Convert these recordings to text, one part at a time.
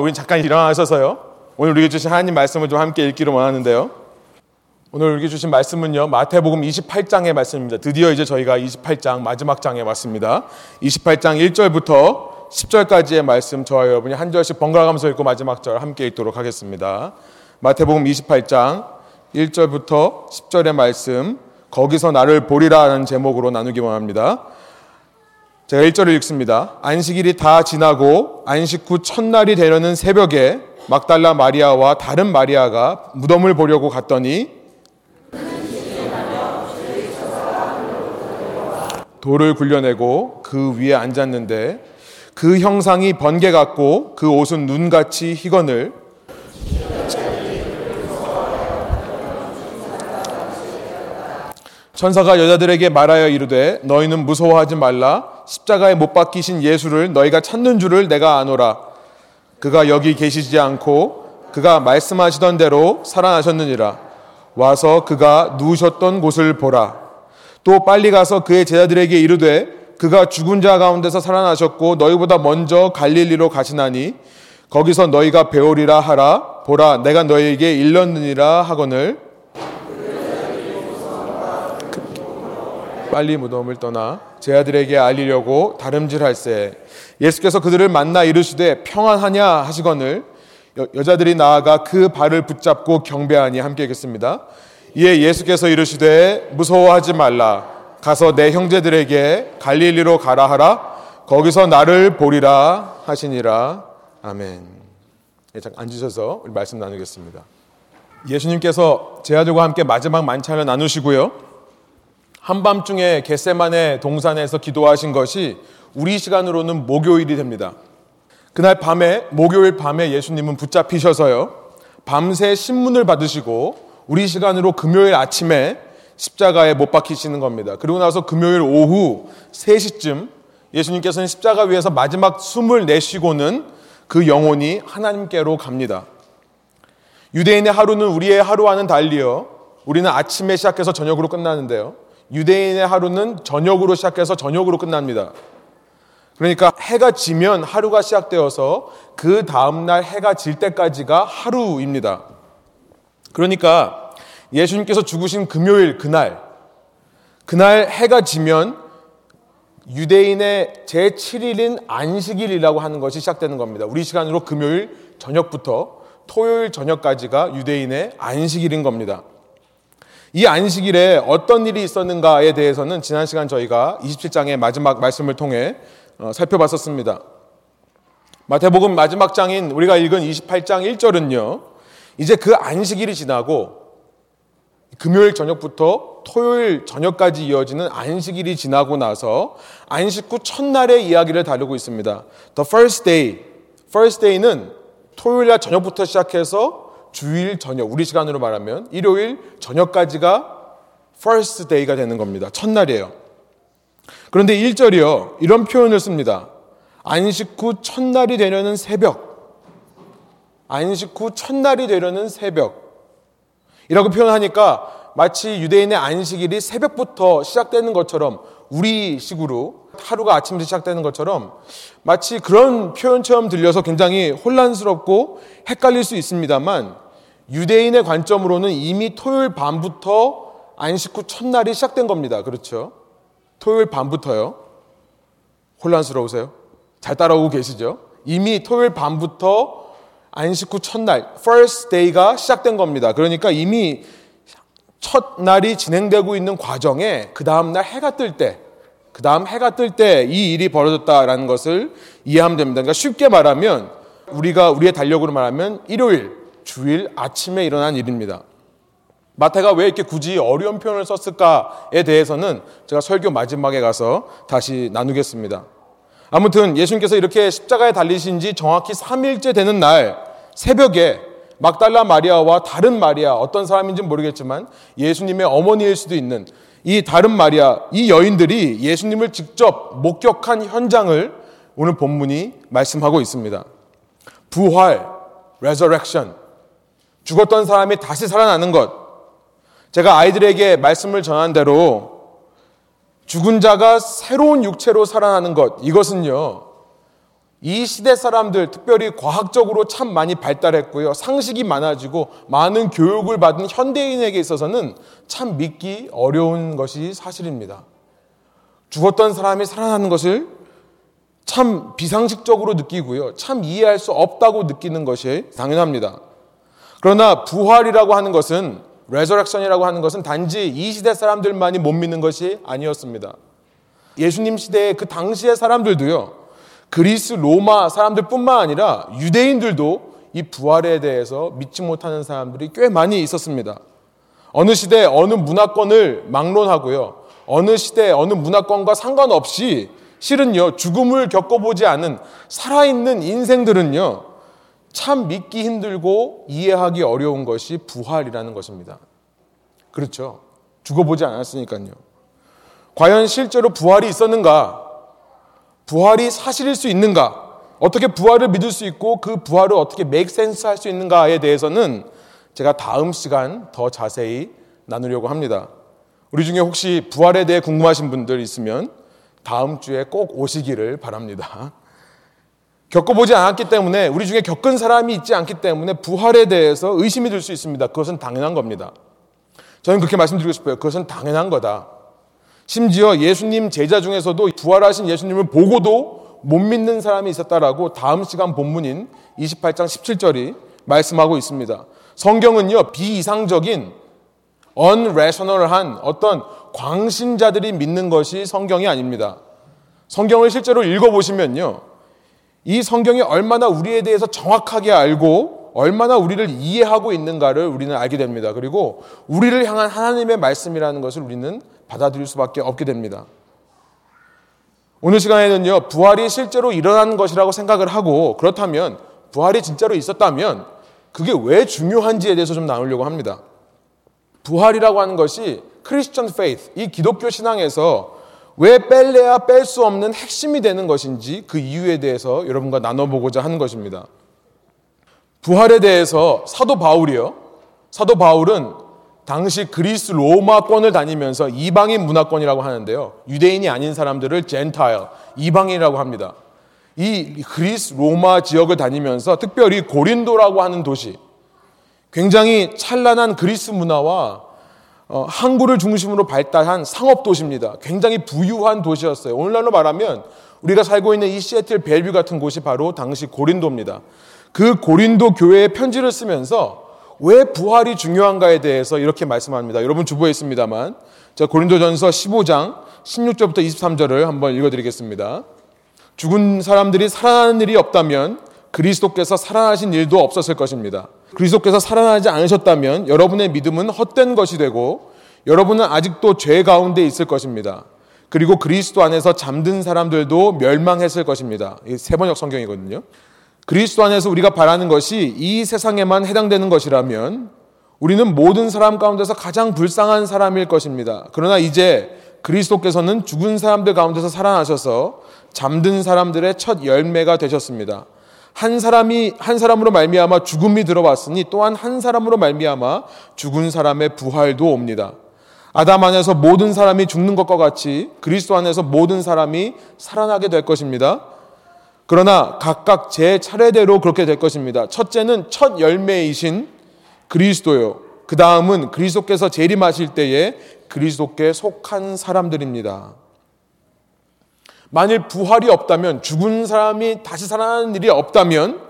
우리 잠깐 일어나셔서요. 오늘 우리에게 주신 하나님 말씀을 좀 함께 읽기를 원하는데요. 오늘 우리에게 주신 말씀은요. 마태복음 28장의 말씀입니다. 드디어 이제 저희가 28장 마지막 장에 왔습니다. 28장 1절부터 10절까지의 말씀 저와 여러분이 한 절씩 번갈아 가면서 읽고 마지막 절 함께 읽도록 하겠습니다. 마태복음 28장 1절부터 10절의 말씀 거기서 나를 보리라는 제목으로 나누기 원합니다. 제가 1절을 읽습니다. 안식일이 다 지나고 안식 후 첫날이 되려는 새벽에 막달라 마리아와 다른 마리아가 무덤을 보려고 갔더니 돌을 굴려내고 그 위에 앉았는데 그 형상이 번개 같고 그 옷은 눈같이 희건을 천사가 여자들에게 말하여 이르되 너희는 무서워하지 말라 십자가에 못 박히신 예수를 너희가 찾는 줄을 내가 아노라. 그가 여기 계시지 않고 그가 말씀하시던 대로 살아나셨느니라. 와서 그가 누우셨던 곳을 보라. 또 빨리 가서 그의 제자들에게 이르되 그가 죽은 자 가운데서 살아나셨고 너희보다 먼저 갈릴리로 가시나니 거기서 너희가 배우리라 하라. 보라 내가 너희에게 일렀느니라 하거늘 빨리 무덤을 떠나 제 아들에게 알리려고 다름질할세 예수께서 그들을 만나 이르시되 평안하냐 하시거늘 여, 자들이 나아가 그 발을 붙잡고 경배하니 함께 읽겠습니다. 이에 예수께서 이르시되 무서워하지 말라 가서 내 형제들에게 갈릴리로 가라 하라 거기서 나를 보리라 하시니라 아멘. 예, 잠깐 앉으셔서 우리 말씀 나누겠습니다. 예수님께서 제 아들과 함께 마지막 만찬을 나누시고요. 한밤중에 겟세만의 동산에서 기도하신 것이 우리 시간으로는 목요일이 됩니다. 그날 밤에 목요일 밤에 예수님은 붙잡히셔서요. 밤새 신문을 받으시고 우리 시간으로 금요일 아침에 십자가에 못 박히시는 겁니다. 그리고 나서 금요일 오후 3시쯤 예수님께서는 십자가 위에서 마지막 숨을 내쉬고는 그 영혼이 하나님께로 갑니다. 유대인의 하루는 우리의 하루와는 달리요. 우리는 아침에 시작해서 저녁으로 끝나는데요. 유대인의 하루는 저녁으로 시작해서 저녁으로 끝납니다. 그러니까 해가 지면 하루가 시작되어서 그 다음날 해가 질 때까지가 하루입니다. 그러니까 예수님께서 죽으신 금요일 그날, 그날 해가 지면 유대인의 제7일인 안식일이라고 하는 것이 시작되는 겁니다. 우리 시간으로 금요일 저녁부터 토요일 저녁까지가 유대인의 안식일인 겁니다. 이 안식일에 어떤 일이 있었는가에 대해서는 지난 시간 저희가 27장의 마지막 말씀을 통해 어, 살펴봤었습니다. 마태복음 마지막 장인 우리가 읽은 28장 1절은요. 이제 그 안식일이 지나고 금요일 저녁부터 토요일 저녁까지 이어지는 안식일이 지나고 나서 안식 후 첫날의 이야기를 다루고 있습니다. The first day. first day는 토요일 날 저녁부터 시작해서 주일 저녁, 우리 시간으로 말하면 일요일 저녁까지가 first day가 되는 겁니다. 첫날이에요. 그런데 1절이요. 이런 표현을 씁니다. 안식 후 첫날이 되려는 새벽. 안식 후 첫날이 되려는 새벽. 이라고 표현하니까 마치 유대인의 안식일이 새벽부터 시작되는 것처럼 우리 식으로 하루가 아침부터 시작되는 것처럼 마치 그런 표현처럼 들려서 굉장히 혼란스럽고 헷갈릴 수 있습니다만 유대인의 관점으로는 이미 토요일 밤부터 안식 후 첫날이 시작된 겁니다. 그렇죠? 토요일 밤부터요. 혼란스러우세요? 잘 따라오고 계시죠? 이미 토요일 밤부터 안식 후 첫날, first day가 시작된 겁니다. 그러니까 이미 첫날이 진행되고 있는 과정에 그 다음날 해가 뜰 때, 그 다음 해가 뜰 때 이 일이 벌어졌다라는 것을 이해하면 됩니다. 그러니까 쉽게 말하면 우리가 우리의 달력으로 말하면 일요일, 주일 아침에 일어난 일입니다. 마태가 왜 이렇게 굳이 어려운 표현을 썼을까에 대해서는 제가 설교 마지막에 가서 다시 나누겠습니다. 아무튼 예수님께서 이렇게 십자가에 달리신 지 정확히 3일째 되는 날 새벽에 막달라 마리아와 다른 마리아 어떤 사람인지 모르겠지만 예수님의 어머니일 수도 있는 이 다른 마리아 이 여인들이 예수님을 직접 목격한 현장을 오늘 본문이 말씀하고 있습니다. 부활, resurrection. 죽었던 사람이 다시 살아나는 것. 제가 아이들에게 말씀을 전한 대로 죽은 자가 새로운 육체로 살아나는 것. 이것은요. 이 시대 사람들, 특별히 과학적으로 참 많이 발달했고요. 상식이 많아지고 많은 교육을 받은 현대인에게 있어서는 참 믿기 어려운 것이 사실입니다. 죽었던 사람이 살아나는 것을 참 비상식적으로 느끼고요. 참 이해할 수 없다고 느끼는 것이 당연합니다. 그러나 부활이라고 하는 것은 resurrection이라고 하는 것은 단지 이 시대 사람들만이 못 믿는 것이 아니었습니다. 예수님 시대의 그 당시의 사람들도요. 그리스 로마 사람들뿐만 아니라 유대인들도 이 부활에 대해서 믿지 못하는 사람들이 꽤 많이 있었습니다. 어느 시대 어느 문화권을 막론하고요. 어느 시대 어느 문화권과 상관없이 실은요 죽음을 겪어보지 않은 살아있는 인생들은요 참 믿기 힘들고 이해하기 어려운 것이 부활이라는 것입니다. 그렇죠. 죽어보지 않았으니까요. 과연 실제로 부활이 있었는가? 부활이 사실일 수 있는가? 어떻게 부활을 믿을 수 있고 그 부활을 어떻게 sense 할수 있는가에 대해서는 제가 다음 시간 더 자세히 나누려고 합니다. 우리 중에 혹시 부활에 대해 궁금하신 분들 있으면 다음 주에 꼭 오시기를 바랍니다. 겪어보지 않았기 때문에 우리 중에 겪은 사람이 있지 않기 때문에 부활에 대해서 의심이 들 수 있습니다. 그것은 당연한 겁니다. 저는 그렇게 말씀드리고 싶어요. 그것은 당연한 거다. 심지어 예수님 제자 중에서도 부활하신 예수님을 보고도 못 믿는 사람이 있었다라고 다음 시간 본문인 28장 17절이 말씀하고 있습니다. 성경은요, 비이상적인 unrational한 어떤 광신자들이 믿는 것이 성경이 아닙니다. 성경을 실제로 읽어보시면요. 이 성경이 얼마나 우리에 대해서 정확하게 알고 얼마나 우리를 이해하고 있는가를 우리는 알게 됩니다. 그리고 우리를 향한 하나님의 말씀이라는 것을 우리는 받아들일 수밖에 없게 됩니다. 오늘 시간에는요, 부활이 실제로 일어난 것이라고 생각을 하고 그렇다면 부활이 진짜로 있었다면 그게 왜 중요한지에 대해서 좀 나누려고 합니다. 부활이라고 하는 것이 Christian faith, 이 기독교 신앙에서 왜 뺄래야 뺄 수 없는 핵심이 되는 것인지 그 이유에 대해서 여러분과 나눠보고자 하는 것입니다. 부활에 대해서 사도 바울이요. 사도 바울은 당시 그리스 로마권을 다니면서 이방인 문화권이라고 하는데요. 유대인이 아닌 사람들을 Gentile, 이방인이라고 합니다. 이 그리스 로마 지역을 다니면서 특별히 고린도라고 하는 도시, 굉장히 찬란한 그리스 문화와 어, 항구를 중심으로 발달한 상업 도시입니다. 굉장히 부유한 도시였어요. 오늘날로 말하면 우리가 살고 있는 이 시애틀 벨뷰 같은 곳이 바로 당시 고린도입니다. 그 고린도 교회에 편지를 쓰면서 왜 부활이 중요한가에 대해서 이렇게 말씀합니다. 여러분 주보에 있습니다만 자 고린도전서 15장 16절부터 23절을 한번 읽어드리겠습니다. 죽은 사람들이 살아나는 일이 없다면 그리스도께서 살아나신 일도 없었을 것입니다. 그리스도께서 살아나지 않으셨다면 여러분의 믿음은 헛된 것이 되고 여러분은 아직도 죄 가운데 있을 것입니다. 그리고 그리스도 안에서 잠든 사람들도 멸망했을 것입니다. 세 번역 성경이거든요. 그리스도 안에서 우리가 바라는 것이 이 세상에만 해당되는 것이라면 우리는 모든 사람 가운데서 가장 불쌍한 사람일 것입니다. 그러나 이제 그리스도께서는 죽은 사람들 가운데서 살아나셔서 잠든 사람들의 첫 열매가 되셨습니다. 한 사람이 한 사람으로 말미암아 죽음이 들어왔으니 또한 한 사람으로 말미암아 죽은 사람의 부활도 옵니다. 아담 안에서 모든 사람이 죽는 것과 같이 그리스도 안에서 모든 사람이 살아나게 될 것입니다. 그러나 각각 제 차례대로 그렇게 될 것입니다. 첫째는 첫 열매이신 그리스도요. 그 다음은 그리스도께서 재림하실 때에 그리스도께 속한 사람들입니다. 만일 부활이 없다면 죽은 사람이 다시 살아나는 일이 없다면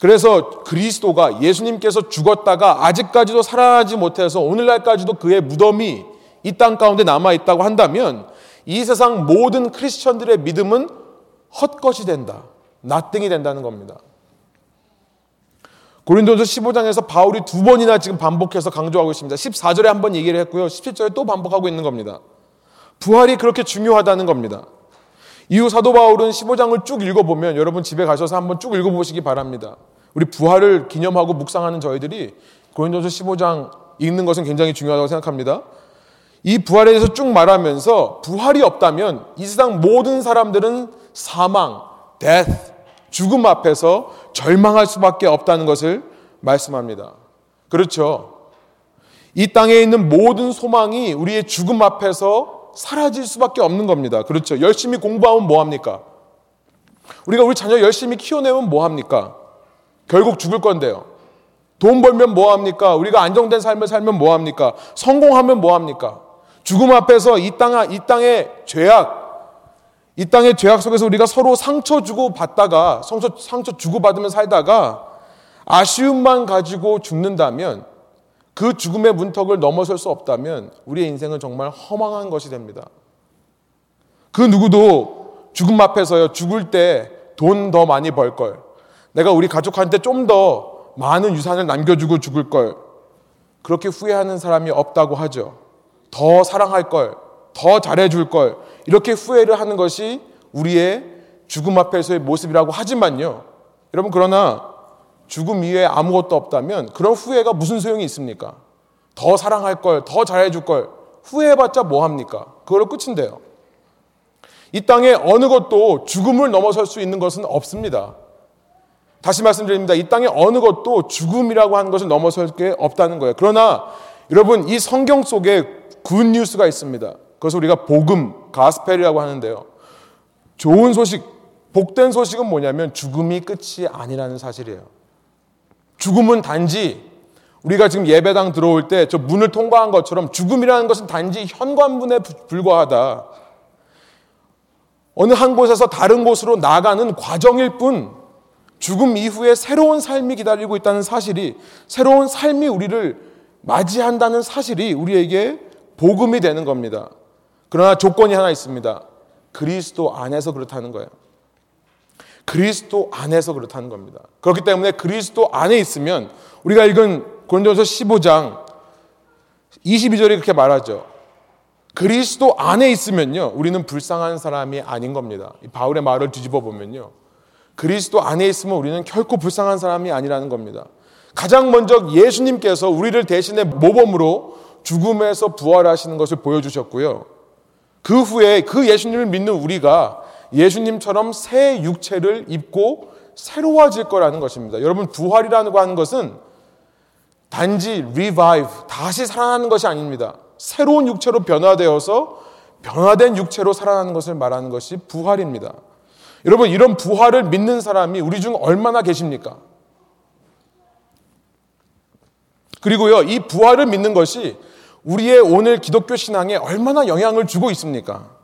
그래서 그리스도가 예수님께서 죽었다가 아직까지도 살아나지 못해서 오늘날까지도 그의 무덤이 이 땅 가운데 남아 있다고 한다면 이 세상 모든 크리스천들의 믿음은 헛것이 된다. 나땡이 된다는 겁니다. 고린도서 15장에서 바울이 두 번이나 지금 반복해서 강조하고 있습니다. 14절에 한 번 얘기를 했고요. 17절에 또 반복하고 있는 겁니다. 부활이 그렇게 중요하다는 겁니다. 이후 사도 바울은 15장을 쭉 읽어보면 여러분 집에 가셔서 한번 쭉 읽어보시기 바랍니다. 우리 부활을 기념하고 묵상하는 저희들이 고린도서 15장 읽는 것은 굉장히 중요하다고 생각합니다. 이 부활에 대해서 쭉 말하면서 부활이 없다면 이 세상 모든 사람들은 사망, death, 죽음 앞에서 절망할 수밖에 없다는 것을 말씀합니다. 그렇죠. 이 땅에 있는 모든 소망이 우리의 죽음 앞에서 사라질 수밖에 없는 겁니다. 그렇죠. 열심히 공부하면 뭐 합니까? 우리가 우리 자녀 열심히 키워내면 뭐 합니까? 결국 죽을 건데요. 돈 벌면 뭐 합니까? 우리가 안정된 삶을 살면 뭐 합니까? 성공하면 뭐 합니까? 죽음 앞에서 이 땅, 이 땅의 죄악, 이 땅의 죄악 속에서 우리가 서로 상처 주고 받다가, 상처, 상처 주고 받으면 살다가 아쉬움만 가지고 죽는다면 그 죽음의 문턱을 넘어설 수 없다면 우리의 인생은 정말 허망한 것이 됩니다. 그 누구도 죽음 앞에서요, 죽을 때 돈 더 많이 벌 걸. 내가 우리 가족한테 좀 더 많은 유산을 남겨주고 죽을 걸. 그렇게 후회하는 사람이 없다고 하죠. 더 사랑할 걸, 더 잘해줄 걸. 이렇게 후회를 하는 것이 우리의 죽음 앞에서의 모습이라고 하지만요. 여러분, 그러나 죽음 이외에 아무것도 없다면 그런 후회가 무슨 소용이 있습니까? 더 사랑할 걸, 더 잘해줄 걸, 후회해봤자 뭐 합니까? 그걸로 끝인데요. 이 땅에 어느 것도 죽음을 넘어설 수 있는 것은 없습니다. 다시 말씀드립니다. 이 땅에 어느 것도 죽음이라고 하는 것을 넘어설 게 없다는 거예요. 그러나 여러분, 이 성경 속에 good news가 있습니다. 그것을 우리가 복음, gospel이라고 하는데요. 좋은 소식, 복된 소식은 뭐냐면 죽음이 끝이 아니라는 사실이에요. 죽음은 단지 우리가 지금 예배당 들어올 때 저 문을 통과한 것처럼 죽음이라는 것은 단지 현관문에 불과하다. 어느 한 곳에서 다른 곳으로 나가는 과정일 뿐 죽음 이후에 새로운 삶이 기다리고 있다는 사실이 새로운 삶이 우리를 맞이한다는 사실이 우리에게 복음이 되는 겁니다. 그러나 조건이 하나 있습니다. 그리스도 안에서 그렇다는 거예요. 그리스도 안에서 그렇다는 겁니다. 그렇기 때문에 그리스도 안에 있으면 우리가 읽은 고린도서 15장 22절에 그렇게 말하죠. 그리스도 안에 있으면요, 우리는 불쌍한 사람이 아닌 겁니다. 바울의 말을 뒤집어 보면요. 그리스도 안에 있으면 우리는 결코 불쌍한 사람이 아니라는 겁니다. 가장 먼저 예수님께서 우리를 대신해 모범으로 죽음에서 부활하시는 것을 보여주셨고요. 그 후에 그 예수님을 믿는 우리가 예수님처럼 새 육체를 입고 새로워질 거라는 것입니다. 여러분, 부활이라는 거 하는 것은 단지 revive, 다시 살아나는 것이 아닙니다. 새로운 육체로 변화되어서 변화된 육체로 살아나는 것을 말하는 것이 부활입니다. 여러분, 이런 부활을 믿는 사람이 우리 중 얼마나 계십니까? 그리고요, 이 부활을 믿는 것이 우리의 오늘 기독교 신앙에 얼마나 영향을 주고 있습니까?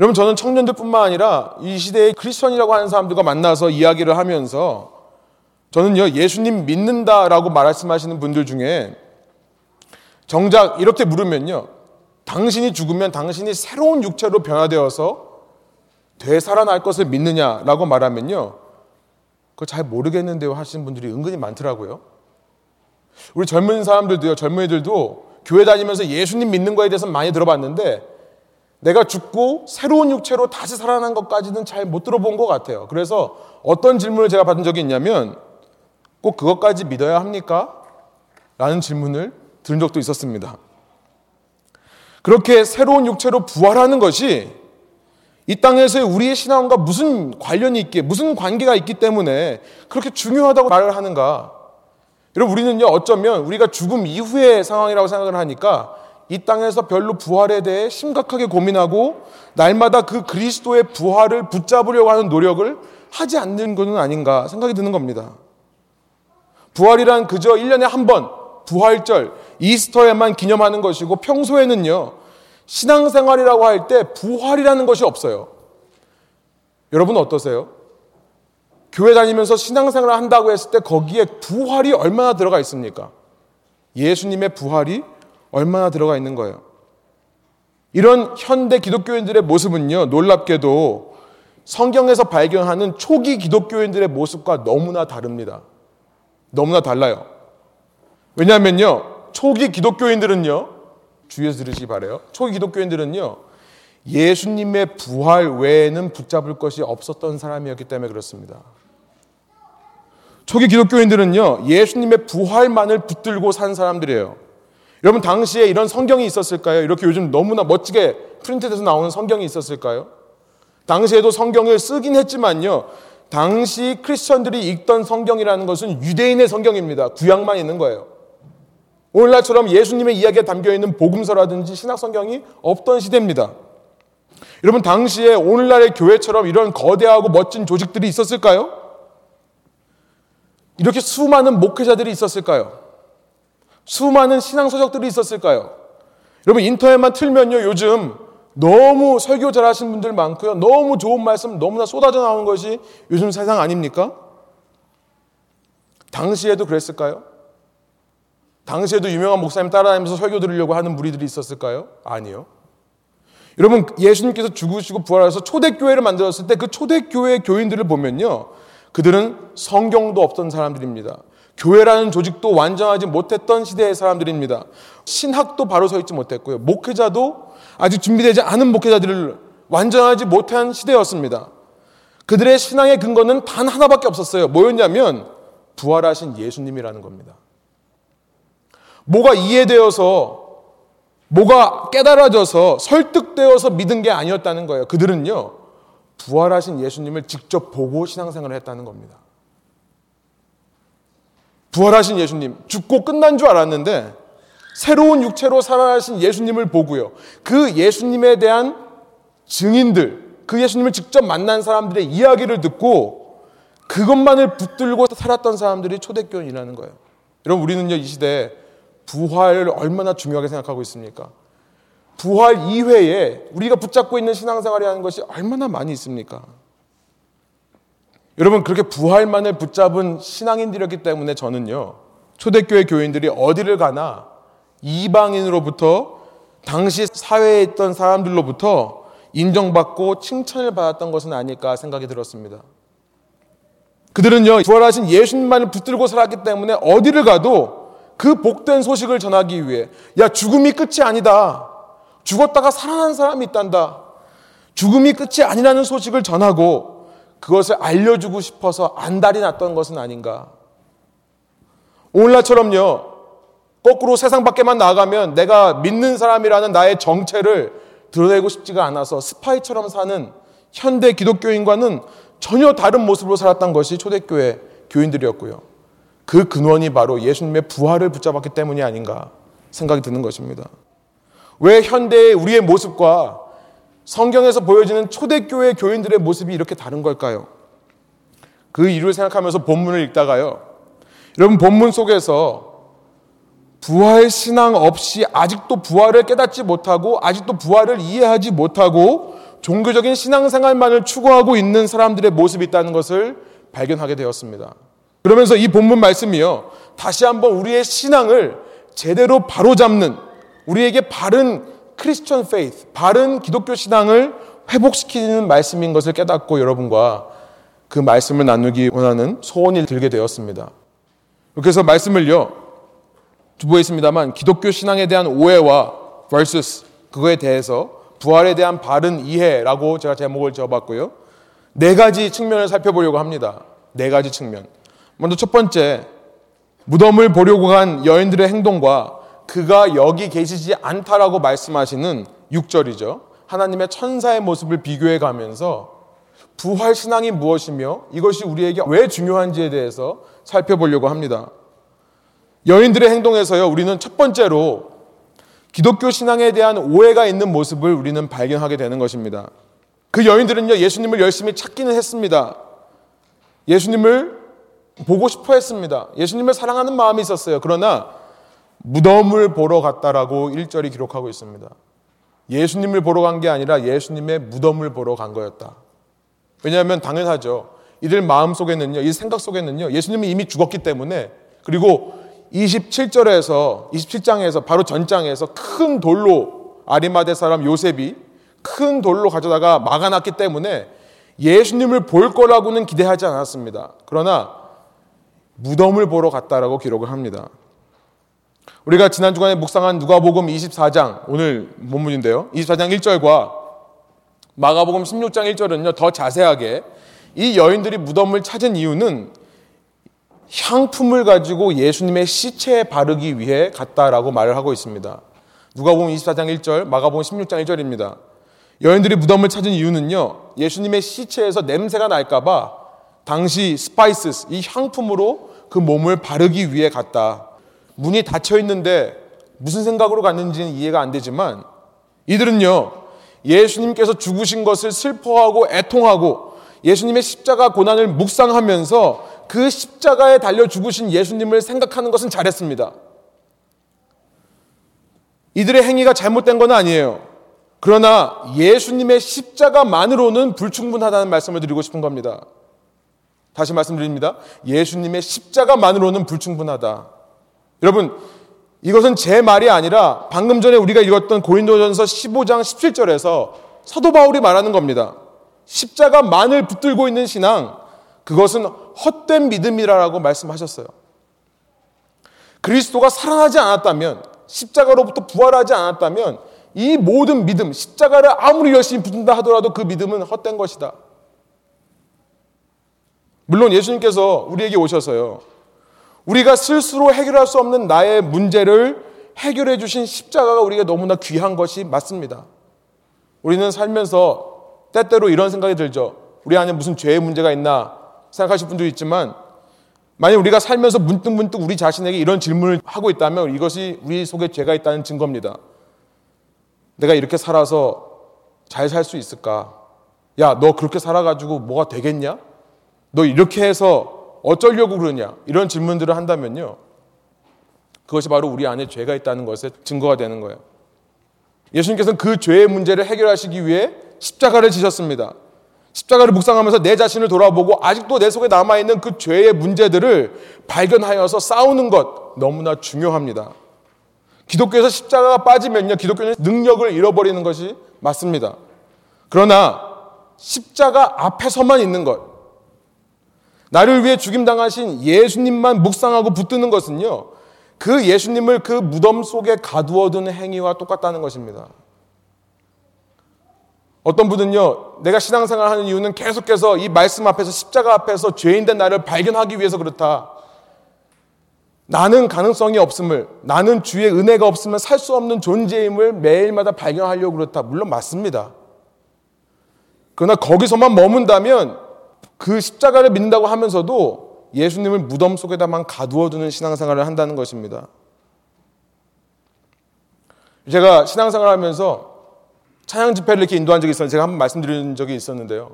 여러분, 저는 청년들뿐만 아니라 이 시대의 크리스천이라고 하는 사람들과 만나서 이야기를 하면서 저는요, 예수님 믿는다라고 말씀하시는 분들 중에 정작 이렇게 물으면요, 당신이 죽으면 당신이 새로운 육체로 변화되어서 되살아날 것을 믿느냐라고 말하면요. 그거 잘 모르겠는데요 하시는 분들이 은근히 많더라고요. 우리 젊은 사람들도요, 젊은이들도 교회 다니면서 예수님 믿는 거에 대해서 많이 들어봤는데 내가 죽고 새로운 육체로 다시 살아난 것까지는 잘 못 들어본 것 같아요. 그래서 어떤 질문을 제가 받은 적이 있냐면 꼭 그것까지 믿어야 합니까? 라는 질문을 들은 적도 있었습니다. 그렇게 새로운 육체로 부활하는 것이 이 땅에서의 우리의 신앙과 무슨 관련이 있기에, 무슨 관계가 있기 때문에 그렇게 중요하다고 말을 하는가? 여러분, 우리는요, 어쩌면 우리가 죽음 이후의 상황이라고 생각을 하니까 이 땅에서 별로 부활에 대해 심각하게 고민하고 날마다 그 그리스도의 부활을 붙잡으려고 하는 노력을 하지 않는 것은 아닌가 생각이 드는 겁니다. 부활이란 그저 1년에 한 번, 부활절, 이스터에만 기념하는 것이고 평소에는요, 신앙생활이라고 할 때 부활이라는 것이 없어요. 여러분 어떠세요? 교회 다니면서 신앙생활을 한다고 했을 때 거기에 부활이 얼마나 들어가 있습니까? 예수님의 부활이 얼마나 들어가 있는 거예요. 이런 현대 기독교인들의 모습은요, 놀랍게도 성경에서 발견하는 초기 기독교인들의 모습과 너무나 다릅니다. 너무나 달라요. 왜냐하면요, 초기 기독교인들은요, 주의해서 들으시기 바래요. 초기 기독교인들은요, 예수님의 부활 외에는 붙잡을 것이 없었던 사람이었기 때문에 그렇습니다. 초기 기독교인들은요, 예수님의 부활만을 붙들고 산 사람들이에요. 여러분, 당시에 이런 성경이 있었을까요? 이렇게 요즘 너무나 멋지게 프린트돼서 나오는 성경이 있었을까요? 당시에도 성경을 쓰긴 했지만요, 당시 크리스천들이 읽던 성경이라는 것은 유대인의 성경입니다. 구약만 있는 거예요. 오늘날처럼 예수님의 이야기가 담겨 있는 복음서라든지 신약 성경이 없던 시대입니다. 여러분 당시에 오늘날의 교회처럼 이런 거대하고 멋진 조직들이 있었을까요? 이렇게 수많은 목회자들이 있었을까요? 수많은 신앙서적들이 있었을까요? 여러분 인터넷만 틀면요 요즘 너무 설교 잘하시는 분들 많고요 너무 좋은 말씀 너무나 쏟아져 나오는 것이 요즘 세상 아닙니까? 당시에도 그랬을까요? 당시에도 유명한 목사님 따라다니면서 설교 들으려고 하는 무리들이 있었을까요? 아니요. 여러분 예수님께서 죽으시고 부활해서 초대교회를 만들었을 때 그 초대교회 교인들을 보면요. 그들은 성경도 없던 사람들입니다. 교회라는 조직도 완전하지 못했던 시대의 사람들입니다. 신학도 바로 서 있지 못했고요. 목회자도 아직 준비되지 않은 목회자들을 완전하지 못한 시대였습니다. 그들의 신앙의 근거는 단 하나밖에 없었어요. 뭐였냐면 부활하신 예수님이라는 겁니다. 뭐가 이해되어서 뭐가 깨달아져서 설득되어서 믿은 게 아니었다는 거예요. 그들은요, 부활하신 예수님을 직접 보고 신앙생활을 했다는 겁니다. 부활하신 예수님, 죽고 끝난 줄 알았는데, 새로운 육체로 살아나신 예수님을 보고요. 그 예수님에 대한 증인들, 그 예수님을 직접 만난 사람들의 이야기를 듣고 그것만을 붙들고 살았던 사람들이 초대교인이라는 거예요. 여러분, 우리는요, 이 시대에 부활을 얼마나 중요하게 생각하고 있습니까? 부활 이외에 우리가 붙잡고 있는 신앙생활이 하는 것이 얼마나 많이 있습니까? 여러분 그렇게 부활만을 붙잡은 신앙인들이었기 때문에 저는요 초대교회 교인들이 어디를 가나 이방인으로부터 당시 사회에 있던 사람들로부터 인정받고 칭찬을 받았던 것은 아닐까 생각이 들었습니다. 그들은요 부활하신 예수님만을 붙들고 살았기 때문에 어디를 가도 그 복된 소식을 전하기 위해 야 죽음이 끝이 아니다. 죽었다가 살아난 사람이 있단다. 죽음이 끝이 아니라는 소식을 전하고 그것을 알려주고 싶어서 안달이 났던 것은 아닌가. 오늘날처럼요. 거꾸로 세상 밖에만 나가면 내가 믿는 사람이라는 나의 정체를 드러내고 싶지가 않아서 스파이처럼 사는 현대 기독교인과는 전혀 다른 모습으로 살았던 것이 초대교회 교인들이었고요. 그 근원이 바로 예수님의 부활을 붙잡았기 때문이 아닌가 생각이 드는 것입니다. 왜 현대의 우리의 모습과 성경에서 보여지는 초대교회 교인들의 모습이 이렇게 다른 걸까요? 그 이유를 생각하면서 본문을 읽다가요. 여러분 본문 속에서 부활 신앙 없이 아직도 부활을 깨닫지 못하고 아직도 부활을 이해하지 못하고 종교적인 신앙생활만을 추구하고 있는 사람들의 모습이 있다는 것을 발견하게 되었습니다. 그러면서 이 본문 말씀이요. 다시 한번 우리의 신앙을 제대로 바로잡는 우리에게 바른 Christian faith, 바른 기독교 신앙을 회복시키는 말씀인 것을 깨닫고 여러분과 그 말씀을 나누기 원하는 소원이 들게 되었습니다. 그래서 말씀을요. 주보에 있습니다만 기독교 신앙에 대한 오해와 versus 그거에 대해서 부활에 대한 바른 이해라고 제가 제목을 지어봤고요. 네 가지 측면을 살펴보려고 합니다. 네 가지 측면. 먼저 첫 번째, 무덤을 보려고 간 여인들의 행동과 그가 여기 계시지 않다라고 말씀하시는 6절이죠. 하나님의 천사의 모습을 비교해 가면서 부활 신앙이 무엇이며 이것이 우리에게 왜 중요한지에 대해서 살펴보려고 합니다. 여인들의 행동에서요, 우리는 첫 번째로 기독교 신앙에 대한 오해가 있는 모습을 우리는 발견하게 되는 것입니다. 그 여인들은요, 예수님을 열심히 찾기는 했습니다. 예수님을 보고 싶어 했습니다. 예수님을 사랑하는 마음이 있었어요. 그러나 무덤을 보러 갔다라고 1절이 기록하고 있습니다. 예수님을 보러 간 게 아니라 예수님의 무덤을 보러 간 거였다. 왜냐하면 당연하죠. 이들 마음 속에는요, 이 생각 속에는요, 예수님이 이미 죽었기 때문에 그리고 27절에서 27장에서 바로 전장에서 큰 돌로 아리마대 사람 요셉이 큰 돌로 가져다가 막아놨기 때문에 예수님을 볼 거라고는 기대하지 않았습니다. 그러나 무덤을 보러 갔다라고 기록을 합니다. 우리가 지난 주간에 묵상한 누가복음 24장 오늘 본문인데요. 24장 1절과 마가복음 16장 1절은요. 더 자세하게 이 여인들이 무덤을 찾은 이유는 향품을 가지고 예수님의 시체에 바르기 위해 갔다라고 말을 하고 있습니다. 누가복음 24장 1절, 마가복음 16장 1절입니다. 여인들이 무덤을 찾은 이유는요. 예수님의 시체에서 냄새가 날까 봐 당시 spice, 이 향품으로 그 몸을 바르기 위해 갔다. 문이 닫혀 있는데 무슨 생각으로 갔는지는 이해가 안 되지만 이들은요, 예수님께서 죽으신 것을 슬퍼하고 애통하고 예수님의 십자가 고난을 묵상하면서 그 십자가에 달려 죽으신 예수님을 생각하는 것은 잘했습니다. 이들의 행위가 잘못된 건 아니에요. 그러나 예수님의 십자가만으로는 불충분하다는 말씀을 드리고 싶은 겁니다. 다시 말씀드립니다. 예수님의 십자가만으로는 불충분하다. 여러분, 이것은 제 말이 아니라 방금 전에 우리가 읽었던 고린도전서 15장 17절에서 사도 바울이 말하는 겁니다. 십자가 만을 붙들고 있는 신앙, 그것은 헛된 믿음이라고 말씀하셨어요. 그리스도가 살아나지 않았다면, 십자가로부터 부활하지 않았다면, 이 모든 믿음, 십자가를 아무리 열심히 붙든다 하더라도 그 믿음은 헛된 것이다. 물론 예수님께서 우리에게 오셔서요. 우리가 스스로 해결할 수 없는 나의 문제를 해결해 주신 십자가가 우리가 너무나 귀한 것이 맞습니다. 우리는 살면서 때때로 이런 생각이 들죠. 우리 안에 무슨 죄의 문제가 있나 생각하실 분도 있지만 만약 우리가 살면서 문득문득 우리 자신에게 이런 질문을 하고 있다면 이것이 우리 속에 죄가 있다는 증거입니다. 내가 이렇게 살아서 잘 살 수 있을까? 야, 너 그렇게 살아가지고 뭐가 되겠냐? 너 이렇게 해서 어쩌려고 그러냐? 이런 질문들을 한다면요. 그것이 바로 우리 안에 죄가 있다는 것의 증거가 되는 거예요. 예수님께서는 그 죄의 문제를 해결하시기 위해 십자가를 지셨습니다. 십자가를 묵상하면서 내 자신을 돌아보고 아직도 내 속에 남아있는 그 죄의 문제들을 발견하여서 싸우는 것 너무나 중요합니다. 기독교에서 십자가가 빠지면요, 기독교는 능력을 잃어버리는 것이 맞습니다. 그러나 십자가 앞에서만 있는 것, 나를 위해 죽임당하신 예수님만 묵상하고 붙드는 것은요, 그 예수님을 그 무덤 속에 가두어두는 행위와 똑같다는 것입니다. 어떤 분은요, 내가 신앙생활 하는 이유는 계속해서 이 말씀 앞에서 십자가 앞에서 죄인된 나를 발견하기 위해서 그렇다. 나는 가능성이 없음을, 나는 주의 은혜가 없으면 살 수 없는 존재임을 매일마다 발견하려고 그렇다. 물론 맞습니다. 그러나 거기서만 머문다면 그 십자가를 믿는다고 하면서도 예수님을 무덤 속에다만 가두어두는 신앙생활을 한다는 것입니다. 제가 신앙생활 하면서 찬양 집회를 이렇게 인도한 적이 있었는데 제가 한번 말씀드린 적이 있었는데요.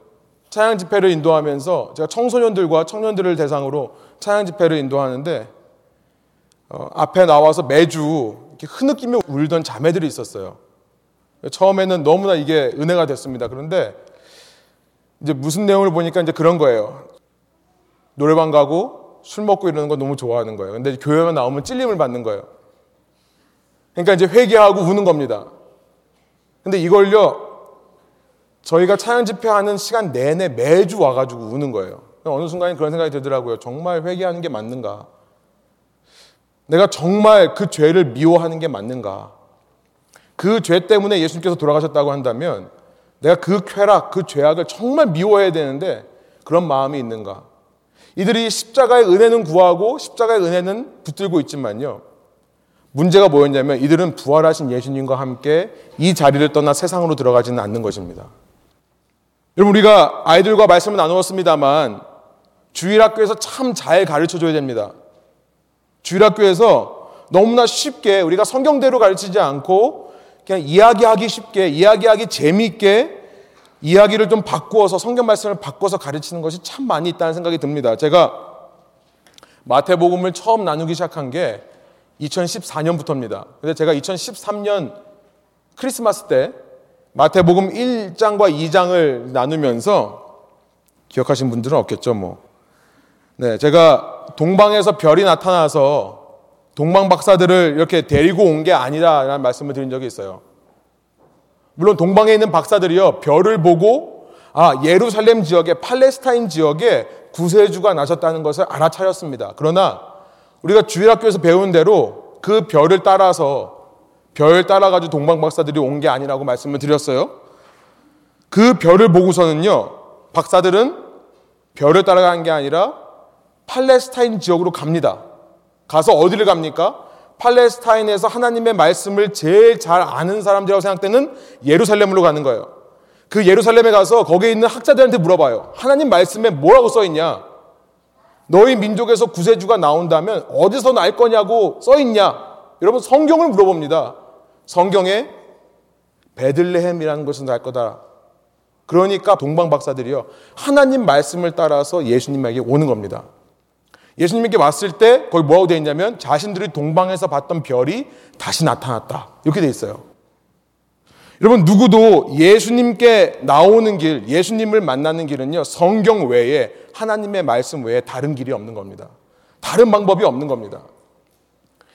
찬양 집회를 인도하면서 제가 청소년들과 청년들을 대상으로 찬양 집회를 인도하는데 어, 앞에 나와서 매주 이렇게 흐느끼며 울던 자매들이 있었어요. 처음에는 너무나 이게 은혜가 됐습니다. 그런데 이제 무슨 내용을 보니까 이제 그런 거예요. 노래방 가고 술 먹고 이러는 거 너무 좋아하는 거예요. 근데 교회만 나오면 찔림을 받는 거예요. 그러니까 이제 회개하고 우는 겁니다. 근데 이걸요, 저희가 차양 집회하는 시간 내내 매주 와가지고 우는 거예요. 어느 순간에 그런 생각이 들더라고요. 정말 회개하는 게 맞는가? 내가 정말 그 죄를 미워하는 게 맞는가? 그 죄 때문에 예수님께서 돌아가셨다고 한다면 내가 그 쾌락, 그 죄악을 정말 미워해야 되는데 그런 마음이 있는가? 이들이 십자가의 은혜는 구하고 십자가의 은혜는 붙들고 있지만요. 문제가 뭐였냐면 이들은 부활하신 예수님과 함께 이 자리를 떠나 세상으로 들어가지는 않는 것입니다. 여러분 우리가 아이들과 말씀을 나누었습니다만 주일학교에서 참 잘 가르쳐 줘야 됩니다. 주일학교에서 너무나 쉽게 우리가 성경대로 가르치지 않고 그냥 이야기하기 쉽게, 이야기하기 재미있게 이야기를 좀 바꾸어서 성경 말씀을 바꿔서 가르치는 것이 참 많이 있다는 생각이 듭니다. 제가 마태복음을 처음 나누기 시작한 게 2014년부터입니다. 근데 제가 2013년 크리스마스 때 마태복음 1장과 2장을 나누면서 기억하신 분들은 없겠죠, 뭐. 네, 제가 동방에서 별이 나타나서 동방 박사들을 이렇게 데리고 온 게 아니라라는 말씀을 드린 적이 있어요. 물론 동방에 있는 박사들이요 별을 보고 아 예루살렘 지역에 팔레스타인 지역에 구세주가 나셨다는 것을 알아차렸습니다. 그러나 우리가 주일학교에서 배운 대로 그 별을 따라서 별 따라가지고 동방 박사들이 온 게 아니라고 말씀을 드렸어요. 그 별을 보고서는요 박사들은 별을 따라간 게 아니라 팔레스타인 지역으로 갑니다. 가서 어디를 갑니까? 팔레스타인에서 하나님의 말씀을 제일 잘 아는 사람들이라고 생각되는 예루살렘으로 가는 거예요. 그 예루살렘에 가서 거기에 있는 학자들한테 물어봐요. 하나님 말씀에 뭐라고 써 있냐? 너희 민족에서 구세주가 나온다면 어디서 날 거냐고 써 있냐? 여러분 성경을 물어봅니다. 성경에 베들레헴이라는 것은 날 거다. 그러니까 동방 박사들이요. 하나님 말씀을 따라서 예수님에게 오는 겁니다. 예수님에게 왔을 때 거기 뭐하고 되어 있냐면 자신들이 동방에서 봤던 별이 다시 나타났다. 이렇게 돼 있어요. 여러분 누구도 예수님께 나오는 길, 예수님을 만나는 길은요. 성경 외에 하나님의 말씀 외에 다른 길이 없는 겁니다. 다른 방법이 없는 겁니다.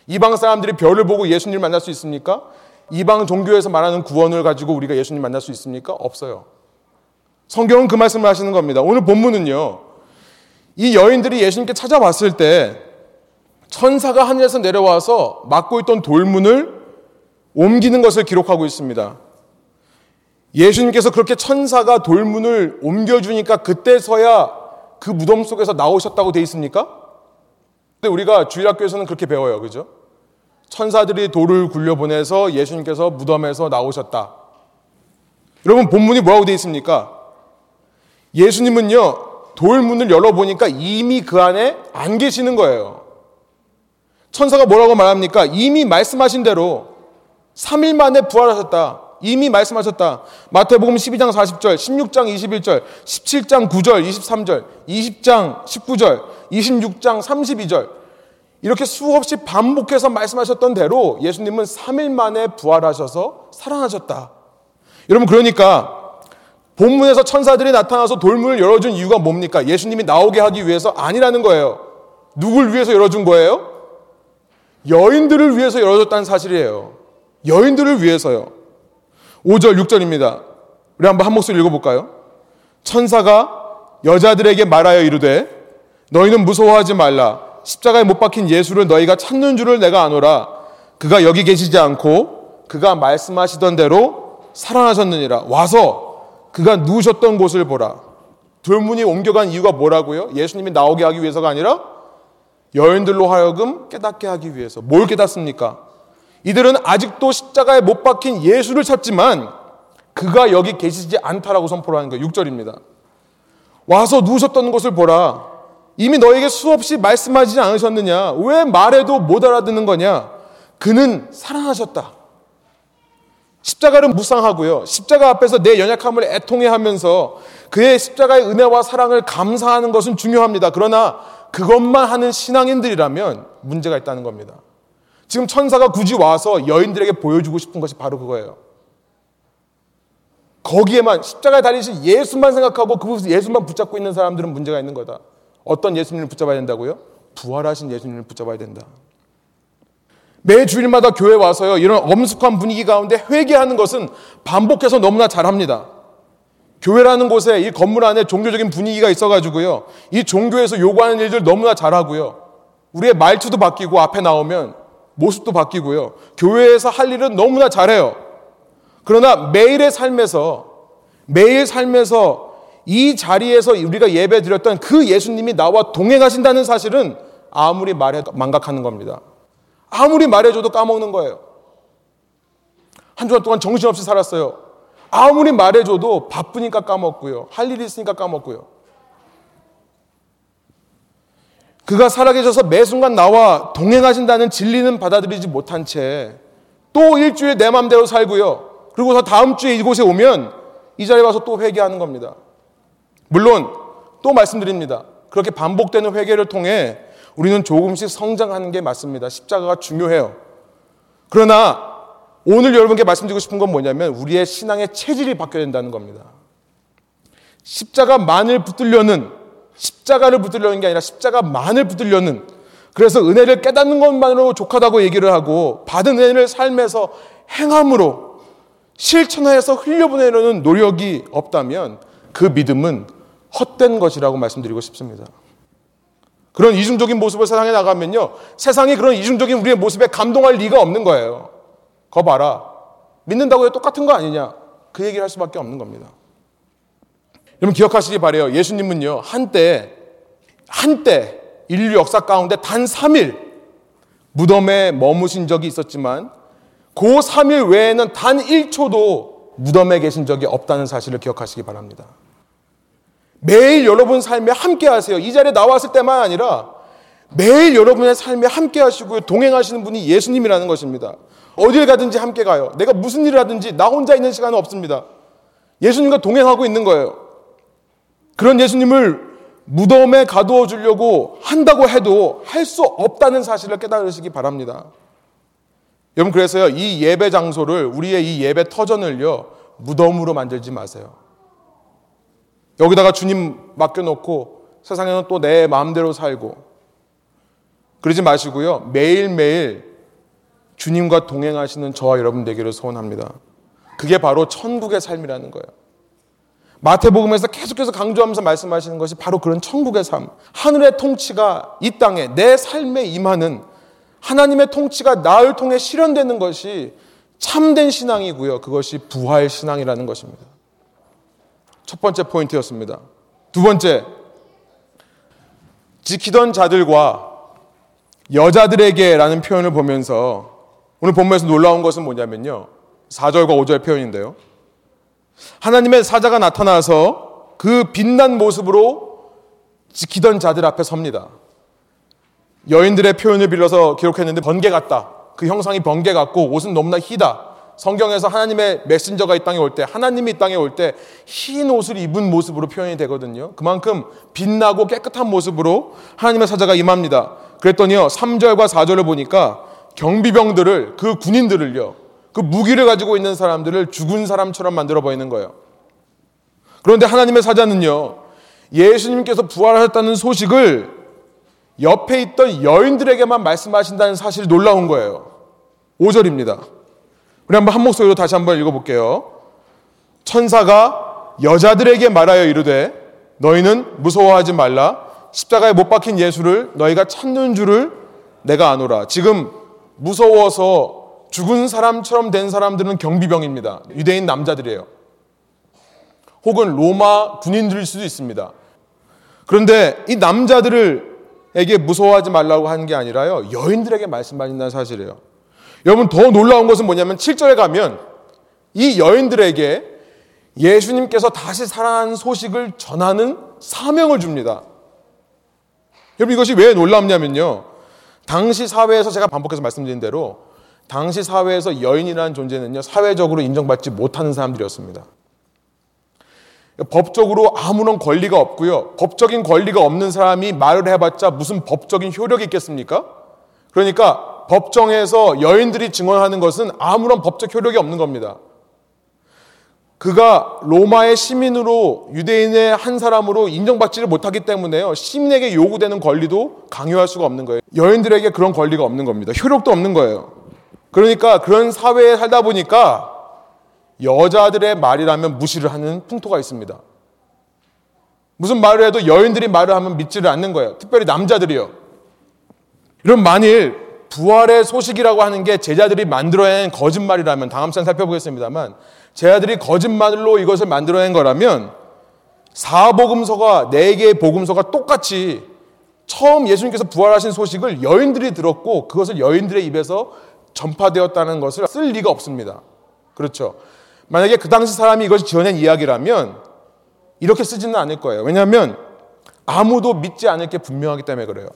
이방 사람들이 별을 보고 예수님을 만날 수 있습니까? 이방 종교에서 말하는 구원을 가지고 우리가 예수님 만날 수 있습니까? 없어요. 성경은 그 말씀을 하시는 겁니다. 오늘 본문은요. 이 여인들이 예수님께 찾아왔을 때 천사가 하늘에서 내려와서 막고 있던 돌문을 옮기는 것을 기록하고 있습니다. 예수님께서 그렇게 천사가 돌문을 옮겨주니까 그때서야 그 무덤 속에서 나오셨다고 돼 있습니까? 근데 우리가 주일학교에서는 그렇게 배워요. 그죠? 천사들이 돌을 굴려보내서 예수님께서 무덤에서 나오셨다. 여러분, 본문이 뭐라고 돼 있습니까? 예수님은요, 돌문을 열어보니까 이미 그 안에 안 계시는 거예요. 천사가 뭐라고 말합니까? 이미 말씀하신 대로 3일 만에 부활하셨다. 이미 말씀하셨다. 마태복음 12장 40절, 16장 21절, 17장 9절, 23절, 20장 19절, 26장 32절. 이렇게 수없이 반복해서 말씀하셨던 대로 예수님은 3일 만에 부활하셔서 살아나셨다. 여러분, 그러니까 본문에서 천사들이 나타나서 돌문을 열어준 이유가 뭡니까? 예수님이 나오게 하기 위해서 아니라는 거예요. 누굴 위해서 열어준 거예요? 여인들을 위해서 열어줬다는 사실이에요. 여인들을 위해서요. 5절, 6절입니다. 우리 한번 한 목소리 읽어볼까요? 천사가 여자들에게 말하여 이르되 너희는 무서워하지 말라. 십자가에 못 박힌 예수를 너희가 찾는 줄을 내가 아노라. 그가 여기 계시지 않고 그가 말씀하시던 대로 살아나셨느니라. 와서 그가 누우셨던 곳을 보라. 돌문이 옮겨간 이유가 뭐라고요? 예수님이 나오게 하기 위해서가 아니라 여인들로 하여금 깨닫게 하기 위해서. 뭘 깨닫습니까? 이들은 아직도 십자가에 못 박힌 예수를 찾지만 그가 여기 계시지 않다라고 선포를 하는 거예요. 6절입니다. 와서 누우셨던 것을 보라. 이미 너에게 수없이 말씀하지 않으셨느냐? 왜 말해도 못 알아듣는 거냐? 그는 살아나셨다. 십자가를 묵상하고요. 십자가 앞에서 내 연약함을 애통해 하면서 그의 십자가의 은혜와 사랑을 감사하는 것은 중요합니다. 그러나 그것만 하는 신앙인들이라면 문제가 있다는 겁니다. 지금 천사가 굳이 와서 여인들에게 보여주고 싶은 것이 바로 그거예요. 거기에만 십자가에 달리신 예수만 생각하고 그 예수만 붙잡고 있는 사람들은 문제가 있는 거다. 어떤 예수님을 붙잡아야 된다고요? 부활하신 예수님을 붙잡아야 된다. 매 주일마다 교회 와서요, 이런 엄숙한 분위기 가운데 회개하는 것은 반복해서 너무나 잘합니다. 교회라는 곳에 이 건물 안에 종교적인 분위기가 있어가지고요, 이 종교에서 요구하는 일들 너무나 잘하고요, 우리의 말투도 바뀌고 앞에 나오면 모습도 바뀌고요, 교회에서 할 일은 너무나 잘해요. 그러나 매일의 삶에서, 매일 삶에서 이 자리에서 우리가 예배 드렸던 그 예수님이 나와 동행하신다는 사실은 아무리 말해도 망각하는 겁니다. 아무리 말해줘도 까먹는 거예요. 한 주간 동안 정신없이 살았어요. 아무리 말해줘도 바쁘니까 까먹고요. 할 일이 있으니까 까먹고요. 그가 살아계셔서 매 순간 나와 동행하신다는 진리는 받아들이지 못한 채 또 일주일 내 맘대로 살고요. 그리고서 다음 주에 이곳에 오면 이 자리에 와서 또 회개하는 겁니다. 물론 또 말씀드립니다. 그렇게 반복되는 회개를 통해 우리는 조금씩 성장하는 게 맞습니다. 십자가가 중요해요. 그러나 오늘 여러분께 말씀드리고 싶은 건 뭐냐면 우리의 신앙의 체질이 바뀌어야 된다는 겁니다. 십자가만을 붙들려는 십자가를 붙들려는 게 아니라 십자가만을 붙들려는 그래서 은혜를 깨닫는 것만으로 족하다고 얘기를 하고 받은 은혜를 삶에서 행함으로 실천하여서 흘려보내려는 노력이 없다면 그 믿음은 헛된 것이라고 말씀드리고 싶습니다. 그런 이중적인 모습을 세상에 나가면요. 세상이 그런 이중적인 우리의 모습에 감동할 리가 없는 거예요. 거 봐라. 믿는다고 해도 똑같은 거 아니냐. 그 얘기를 할 수밖에 없는 겁니다. 여러분 기억하시기 바래요. 예수님은요. 한때 한때 인류 역사 가운데 단 3일 무덤에 머무신 적이 있었지만 그 3일 외에는 단 1초도 무덤에 계신 적이 없다는 사실을 기억하시기 바랍니다. 매일 여러분 삶에 함께 하세요. 이 자리에 나왔을 때만 아니라 매일 여러분의 삶에 함께 하시고 동행하시는 분이 예수님이라는 것입니다. 어딜 가든지 함께 가요. 내가 무슨 일을 하든지 나 혼자 있는 시간은 없습니다. 예수님과 동행하고 있는 거예요. 그런 예수님을 무덤에 가두어 주려고 한다고 해도 할 수 없다는 사실을 깨달으시기 바랍니다. 여러분 그래서요 이 예배 장소를 우리의 이 예배 터전을요 무덤으로 만들지 마세요. 여기다가 주님 맡겨놓고 세상에는 또 내 마음대로 살고 그러지 마시고요 매일매일 주님과 동행하시는 저와 여러분 되기를 소원합니다. 그게 바로 천국의 삶이라는 거예요. 마태복음에서 계속해서 강조하면서 말씀하시는 것이 바로 그런 천국의 삶. 하늘의 통치가 이 땅에 내 삶에 임하는 하나님의 통치가 나를 통해 실현되는 것이 참된 신앙이고요. 그것이 부활 신앙이라는 것입니다. 첫 번째 포인트였습니다. 두 번째, 지키던 자들과 여자들에게라는 표현을 보면서 오늘 본문에서 놀라운 것은 뭐냐면요. 4절과 5절 표현인데요. 하나님의 사자가 나타나서 그 빛난 모습으로 지키던 자들 앞에 섭니다. 여인들의 표현을 빌려서 기록했는데 번개 같다. 그 형상이 번개 같고 옷은 너무나 희다. 성경에서 하나님의 메신저가 이 땅에 올 때, 하나님이 이 땅에 올 때 흰 옷을 입은 모습으로 표현이 되거든요. 그만큼 빛나고 깨끗한 모습으로 하나님의 사자가 임합니다. 그랬더니요, 3절과 4절을 보니까 경비병들을, 그 군인들을요, 그 무기를 가지고 있는 사람들을 죽은 사람처럼 만들어 보이는 거예요. 그런데 하나님의 사자는요, 예수님께서 부활하셨다는 소식을 옆에 있던 여인들에게만 말씀하신다는 사실이 놀라운 거예요. 5절입니다. 우리 한번 한 목소리로 다시 한번 읽어볼게요. 천사가 여자들에게 말하여 이르되 너희는 무서워하지 말라. 십자가에 못 박힌 예수를 너희가 찾는 줄을 내가 아노라. 지금 무서워서 죽은 사람처럼 된 사람들은 경비병입니다. 유대인 남자들이에요. 혹은 로마 군인들일 수도 있습니다. 그런데 이 남자들에게 무서워하지 말라고 하는 게 아니라요. 여인들에게 말씀하신다는 사실이에요. 여러분 더 놀라운 것은 뭐냐면 7절에 가면 이 여인들에게 예수님께서 다시 살아난 소식을 전하는 사명을 줍니다. 여러분 이것이 왜 놀랍냐면요. 당시 사회에서 제가 반복해서 말씀드린 대로 당시 사회에서 여인이라는 존재는요, 사회적으로 인정받지 못하는 사람들이었습니다. 법적으로 아무런 권리가 없고요. 법적인 권리가 없는 사람이 말을 해봤자 무슨 법적인 효력이 있겠습니까? 그러니까 법정에서 여인들이 증언하는 것은 아무런 법적 효력이 없는 겁니다. 그가 로마의 시민으로 유대인의 한 사람으로 인정받지를 못하기 때문에요. 시민에게 요구되는 권리도 강요할 수가 없는 거예요. 여인들에게 그런 권리가 없는 겁니다. 효력도 없는 거예요. 그러니까 그런 사회에 살다 보니까 여자들의 말이라면 무시를 하는 풍토가 있습니다. 무슨 말을 해도 여인들이 말을 하면 믿지를 않는 거예요. 특별히 남자들이요. 이런 만일 부활의 소식이라고 하는 게 제자들이 만들어낸 거짓말이라면 다음 시간 살펴보겠습니다만 제자들이 거짓말로 이것을 만들어낸 거라면 사복음서가 네 개의 복음서가 똑같이 처음 예수님께서 부활하신 소식을 여인들이 들었고 그것을 여인들의 입에서 전파되었다는 것을 쓸 리가 없습니다. 그렇죠. 만약에 그 당시 사람이 이것을 지어낸 이야기라면 이렇게 쓰지는 않을 거예요. 왜냐하면 아무도 믿지 않을 게 분명하기 때문에 그래요.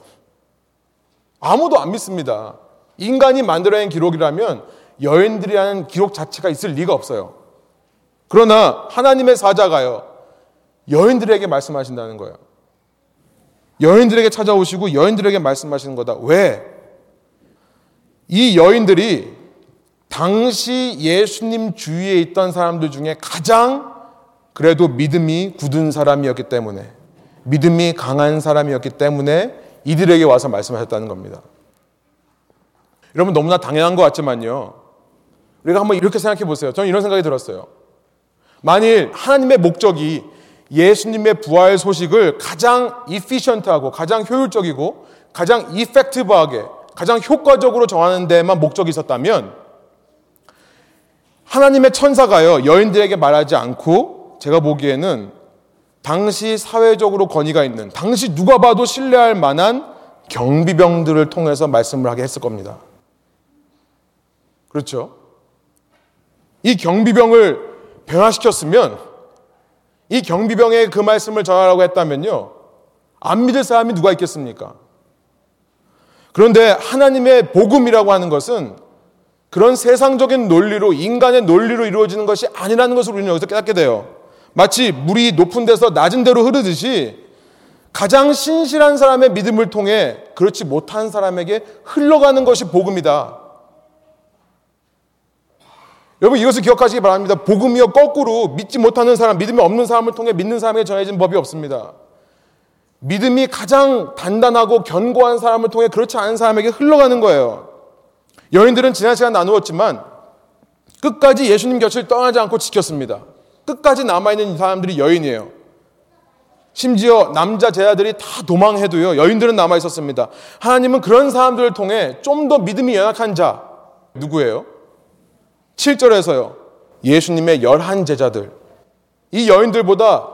아무도 안 믿습니다. 인간이 만들어낸 기록이라면 여인들이라는 기록 자체가 있을 리가 없어요. 그러나 하나님의 사자가요, 여인들에게 말씀하신다는 거예요. 여인들에게 찾아오시고 여인들에게 말씀하시는 거다. 왜? 이 여인들이 당시 예수님 주위에 있던 사람들 중에 가장 그래도 믿음이 굳은 사람이었기 때문에, 믿음이 강한 사람이었기 때문에 이들에게 와서 말씀하셨다는 겁니다. 여러분 너무나 당연한 것 같지만요. 우리가 한번 이렇게 생각해 보세요. 저는 이런 생각이 들었어요. 만일 하나님의 목적이 예수님의 부활 소식을 가장 이피션트하고 가장 효율적이고 가장 이펙티브하게 가장 효과적으로 정하는 데만 목적이 있었다면 하나님의 천사가요 여인들에게 말하지 않고 제가 보기에는 당시 사회적으로 권위가 있는 당시 누가 봐도 신뢰할 만한 경비병들을 통해서 말씀을 하게 했을 겁니다. 그렇죠? 이 경비병을 변화시켰으면 이 경비병의 그 말씀을 전하라고 했다면요. 안 믿을 사람이 누가 있겠습니까? 그런데 하나님의 복음이라고 하는 것은 그런 세상적인 논리로 인간의 논리로 이루어지는 것이 아니라는 것을 우리는 여기서 깨닫게 돼요. 마치 물이 높은 데서 낮은 데로 흐르듯이 가장 신실한 사람의 믿음을 통해 그렇지 못한 사람에게 흘러가는 것이 복음이다. 여러분 이것을 기억하시기 바랍니다. 복음이요 거꾸로 믿지 못하는 사람, 믿음이 없는 사람을 통해 믿는 사람에게 전해진 법이 없습니다. 믿음이 가장 단단하고 견고한 사람을 통해 그렇지 않은 사람에게 흘러가는 거예요. 여인들은 지난 시간 나누었지만 끝까지 예수님 곁을 떠나지 않고 지켰습니다. 끝까지 남아있는 사람들이 여인이에요. 심지어 남자 제자들이 다 도망해도요, 여인들은 남아 있었습니다. 하나님은 그런 사람들을 통해 좀 더 믿음이 연약한 자, 누구예요? 7절에서요, 예수님의 열한 제자들. 이 여인들보다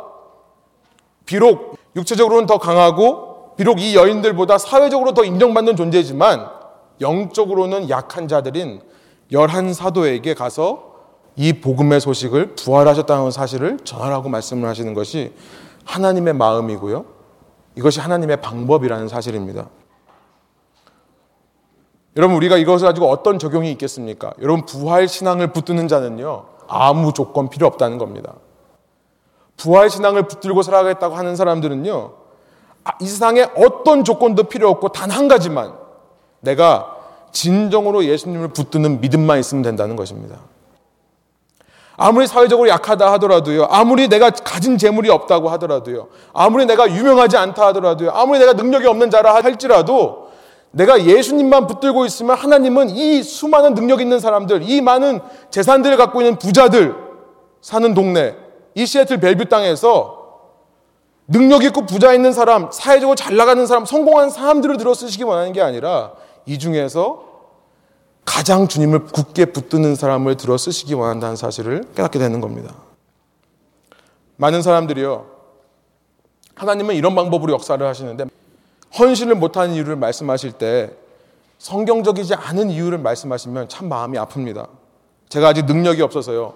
비록 육체적으로는 더 강하고, 비록 이 여인들보다 사회적으로 더 인정받는 존재지만, 영적으로는 약한 자들인 열한 사도에게 가서 이 복음의 소식을 부활하셨다는 사실을 전하라고 말씀을 하시는 것이 하나님의 마음이고요. 이것이 하나님의 방법이라는 사실입니다. 여러분, 우리가 이것을 가지고 어떤 적용이 있겠습니까? 여러분, 부활 신앙을 붙드는 자는요, 아무 조건 필요 없다는 겁니다. 부활 신앙을 붙들고 살아가겠다고 하는 사람들은요, 아, 이 세상에 어떤 조건도 필요 없고 단 한 가지만 내가 진정으로 예수님을 붙드는 믿음만 있으면 된다는 것입니다. 아무리 사회적으로 약하다 하더라도요. 아무리 내가 가진 재물이 없다고 하더라도요. 아무리 내가 유명하지 않다 하더라도요. 아무리 내가 능력이 없는 자라 할지라도 내가 예수님만 붙들고 있으면 하나님은 이 수많은 능력 있는 사람들, 이 많은 재산들을 갖고 있는 부자들 사는 동네, 이 시애틀 벨뷰 땅에서 능력 있고 부자 있는 사람, 사회적으로 잘 나가는 사람, 성공한 사람들을 들어 쓰시기 원하는 게 아니라 이 중에서 가장 주님을 굳게 붙드는 사람을 들어 쓰시기 원한다는 사실을 깨닫게 되는 겁니다. 많은 사람들이요. 하나님은 이런 방법으로 역사를 하시는데 헌신을 못하는 이유를 말씀하실 때 성경적이지 않은 이유를 말씀하시면 참 마음이 아픕니다. 제가 아직 능력이 없어서요.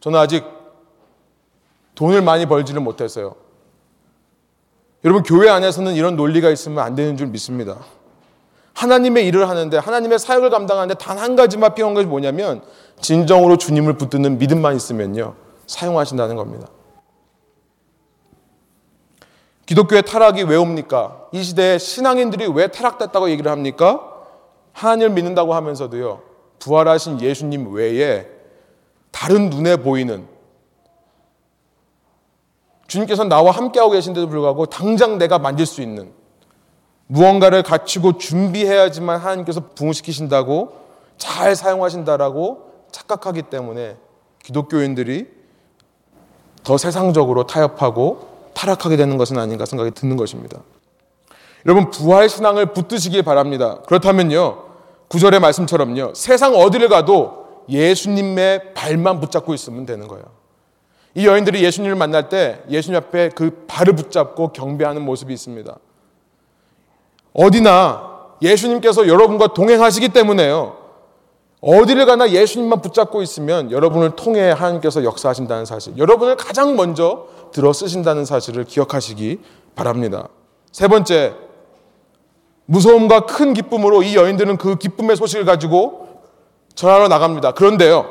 저는 아직 돈을 많이 벌지를 못해서요. 여러분 교회 안에서는 이런 논리가 있으면 안 되는 줄 믿습니다. 하나님의 일을 하는데 하나님의 사역을 감당하는데 단 한 가지만 필요한 것이 뭐냐면 진정으로 주님을 붙드는 믿음만 있으면요 사용하신다는 겁니다. 기독교의 타락이 왜 옵니까? 이 시대에 신앙인들이 왜 타락됐다고 얘기를 합니까? 하나님을 믿는다고 하면서도요 부활하신 예수님 외에 다른 눈에 보이는 주님께서 나와 함께하고 계신데도 불구하고 당장 내가 만질 수 있는 무언가를 갖추고 준비해야지만 하나님께서 부흥시키신다고 잘 사용하신다라고 착각하기 때문에 기독교인들이 더 세상적으로 타협하고 타락하게 되는 것은 아닌가 생각이 드는 것입니다. 여러분 부활 신앙을 붙드시길 바랍니다. 그렇다면요. 구절의 말씀처럼요. 세상 어디를 가도 예수님의 발만 붙잡고 있으면 되는 거예요. 이 여인들이 예수님을 만날 때 예수님 앞에 그 발을 붙잡고 경배하는 모습이 있습니다. 어디나 예수님께서 여러분과 동행하시기 때문에요. 어디를 가나 예수님만 붙잡고 있으면 여러분을 통해 하나님께서 역사하신다는 사실, 여러분을 가장 먼저 들어 쓰신다는 사실을 기억하시기 바랍니다. 세 번째, 무서움과 큰 기쁨으로 이 여인들은 그 기쁨의 소식을 가지고 전하러 나갑니다. 그런데요,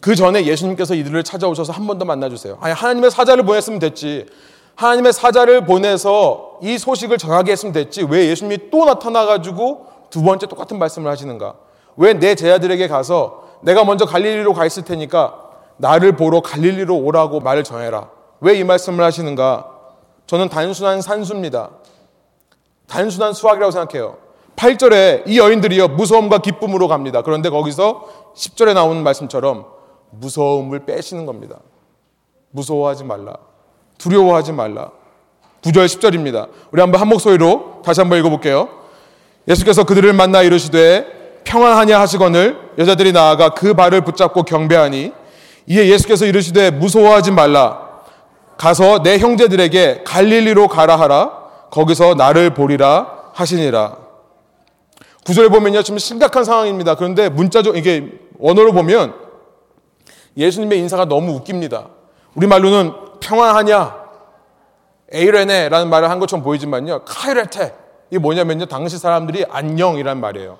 그 전에 예수님께서 이들을 찾아오셔서 한 번 더 만나주세요. 아니, 하나님의 사자를 보냈으면 됐지. 하나님의 사자를 보내서 이 소식을 전하게 했으면 됐지 왜 예수님이 또 나타나가지고 두 번째 똑같은 말씀을 하시는가? 왜 내 제자들에게 가서 내가 먼저 갈릴리로 가 있을 테니까 나를 보러 갈릴리로 오라고 말을 전해라. 왜 이 말씀을 하시는가? 저는 단순한 산수입니다. 단순한 수학이라고 생각해요. 8절에 이 여인들이요 무서움과 기쁨으로 갑니다. 그런데 거기서 10절에 나오는 말씀처럼 무서움을 빼시는 겁니다. 무서워하지 말라. 두려워하지 말라. 9절 10절입니다. 우리 한번 한 목소리로 다시 한번 읽어볼게요. 예수께서 그들을 만나 이르시되 평안하냐 하시거늘 여자들이 나아가 그 발을 붙잡고 경배하니 이에 예수께서 이르시되 무서워하지 말라. 가서 내 형제들에게 갈릴리로 가라 하라. 거기서 나를 보리라 하시니라. 구절에 보면요, 좀 심각한 상황입니다. 그런데 문자적, 이게 원어로 보면 예수님의 인사가 너무 웃깁니다. 우리말로는 평안하냐? 에이레네라는 말을 한 것처럼 보이지만요. 카이레테. 이게 뭐냐면요. 당시 사람들이 안녕이란 말이에요.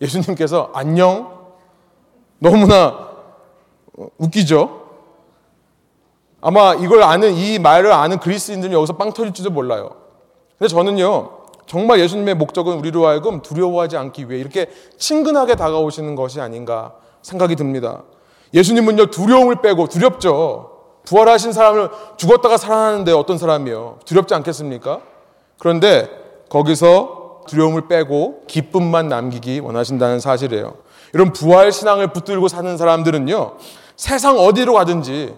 예수님께서 안녕? 너무나 웃기죠? 아마 이걸 아는, 이 말을 아는 그리스인들은 여기서 빵 터질지도 몰라요. 근데 저는요, 정말 예수님의 목적은 우리로 하여금 두려워하지 않기 위해 이렇게 친근하게 다가오시는 것이 아닌가 생각이 듭니다. 예수님은요, 두려움을 빼고 두렵죠. 부활하신 사람을 죽었다가 살아나는데 어떤 사람이요? 두렵지 않겠습니까? 그런데 거기서 두려움을 빼고 기쁨만 남기기 원하신다는 사실이에요. 이런 부활 신앙을 붙들고 사는 사람들은요, 세상 어디로 가든지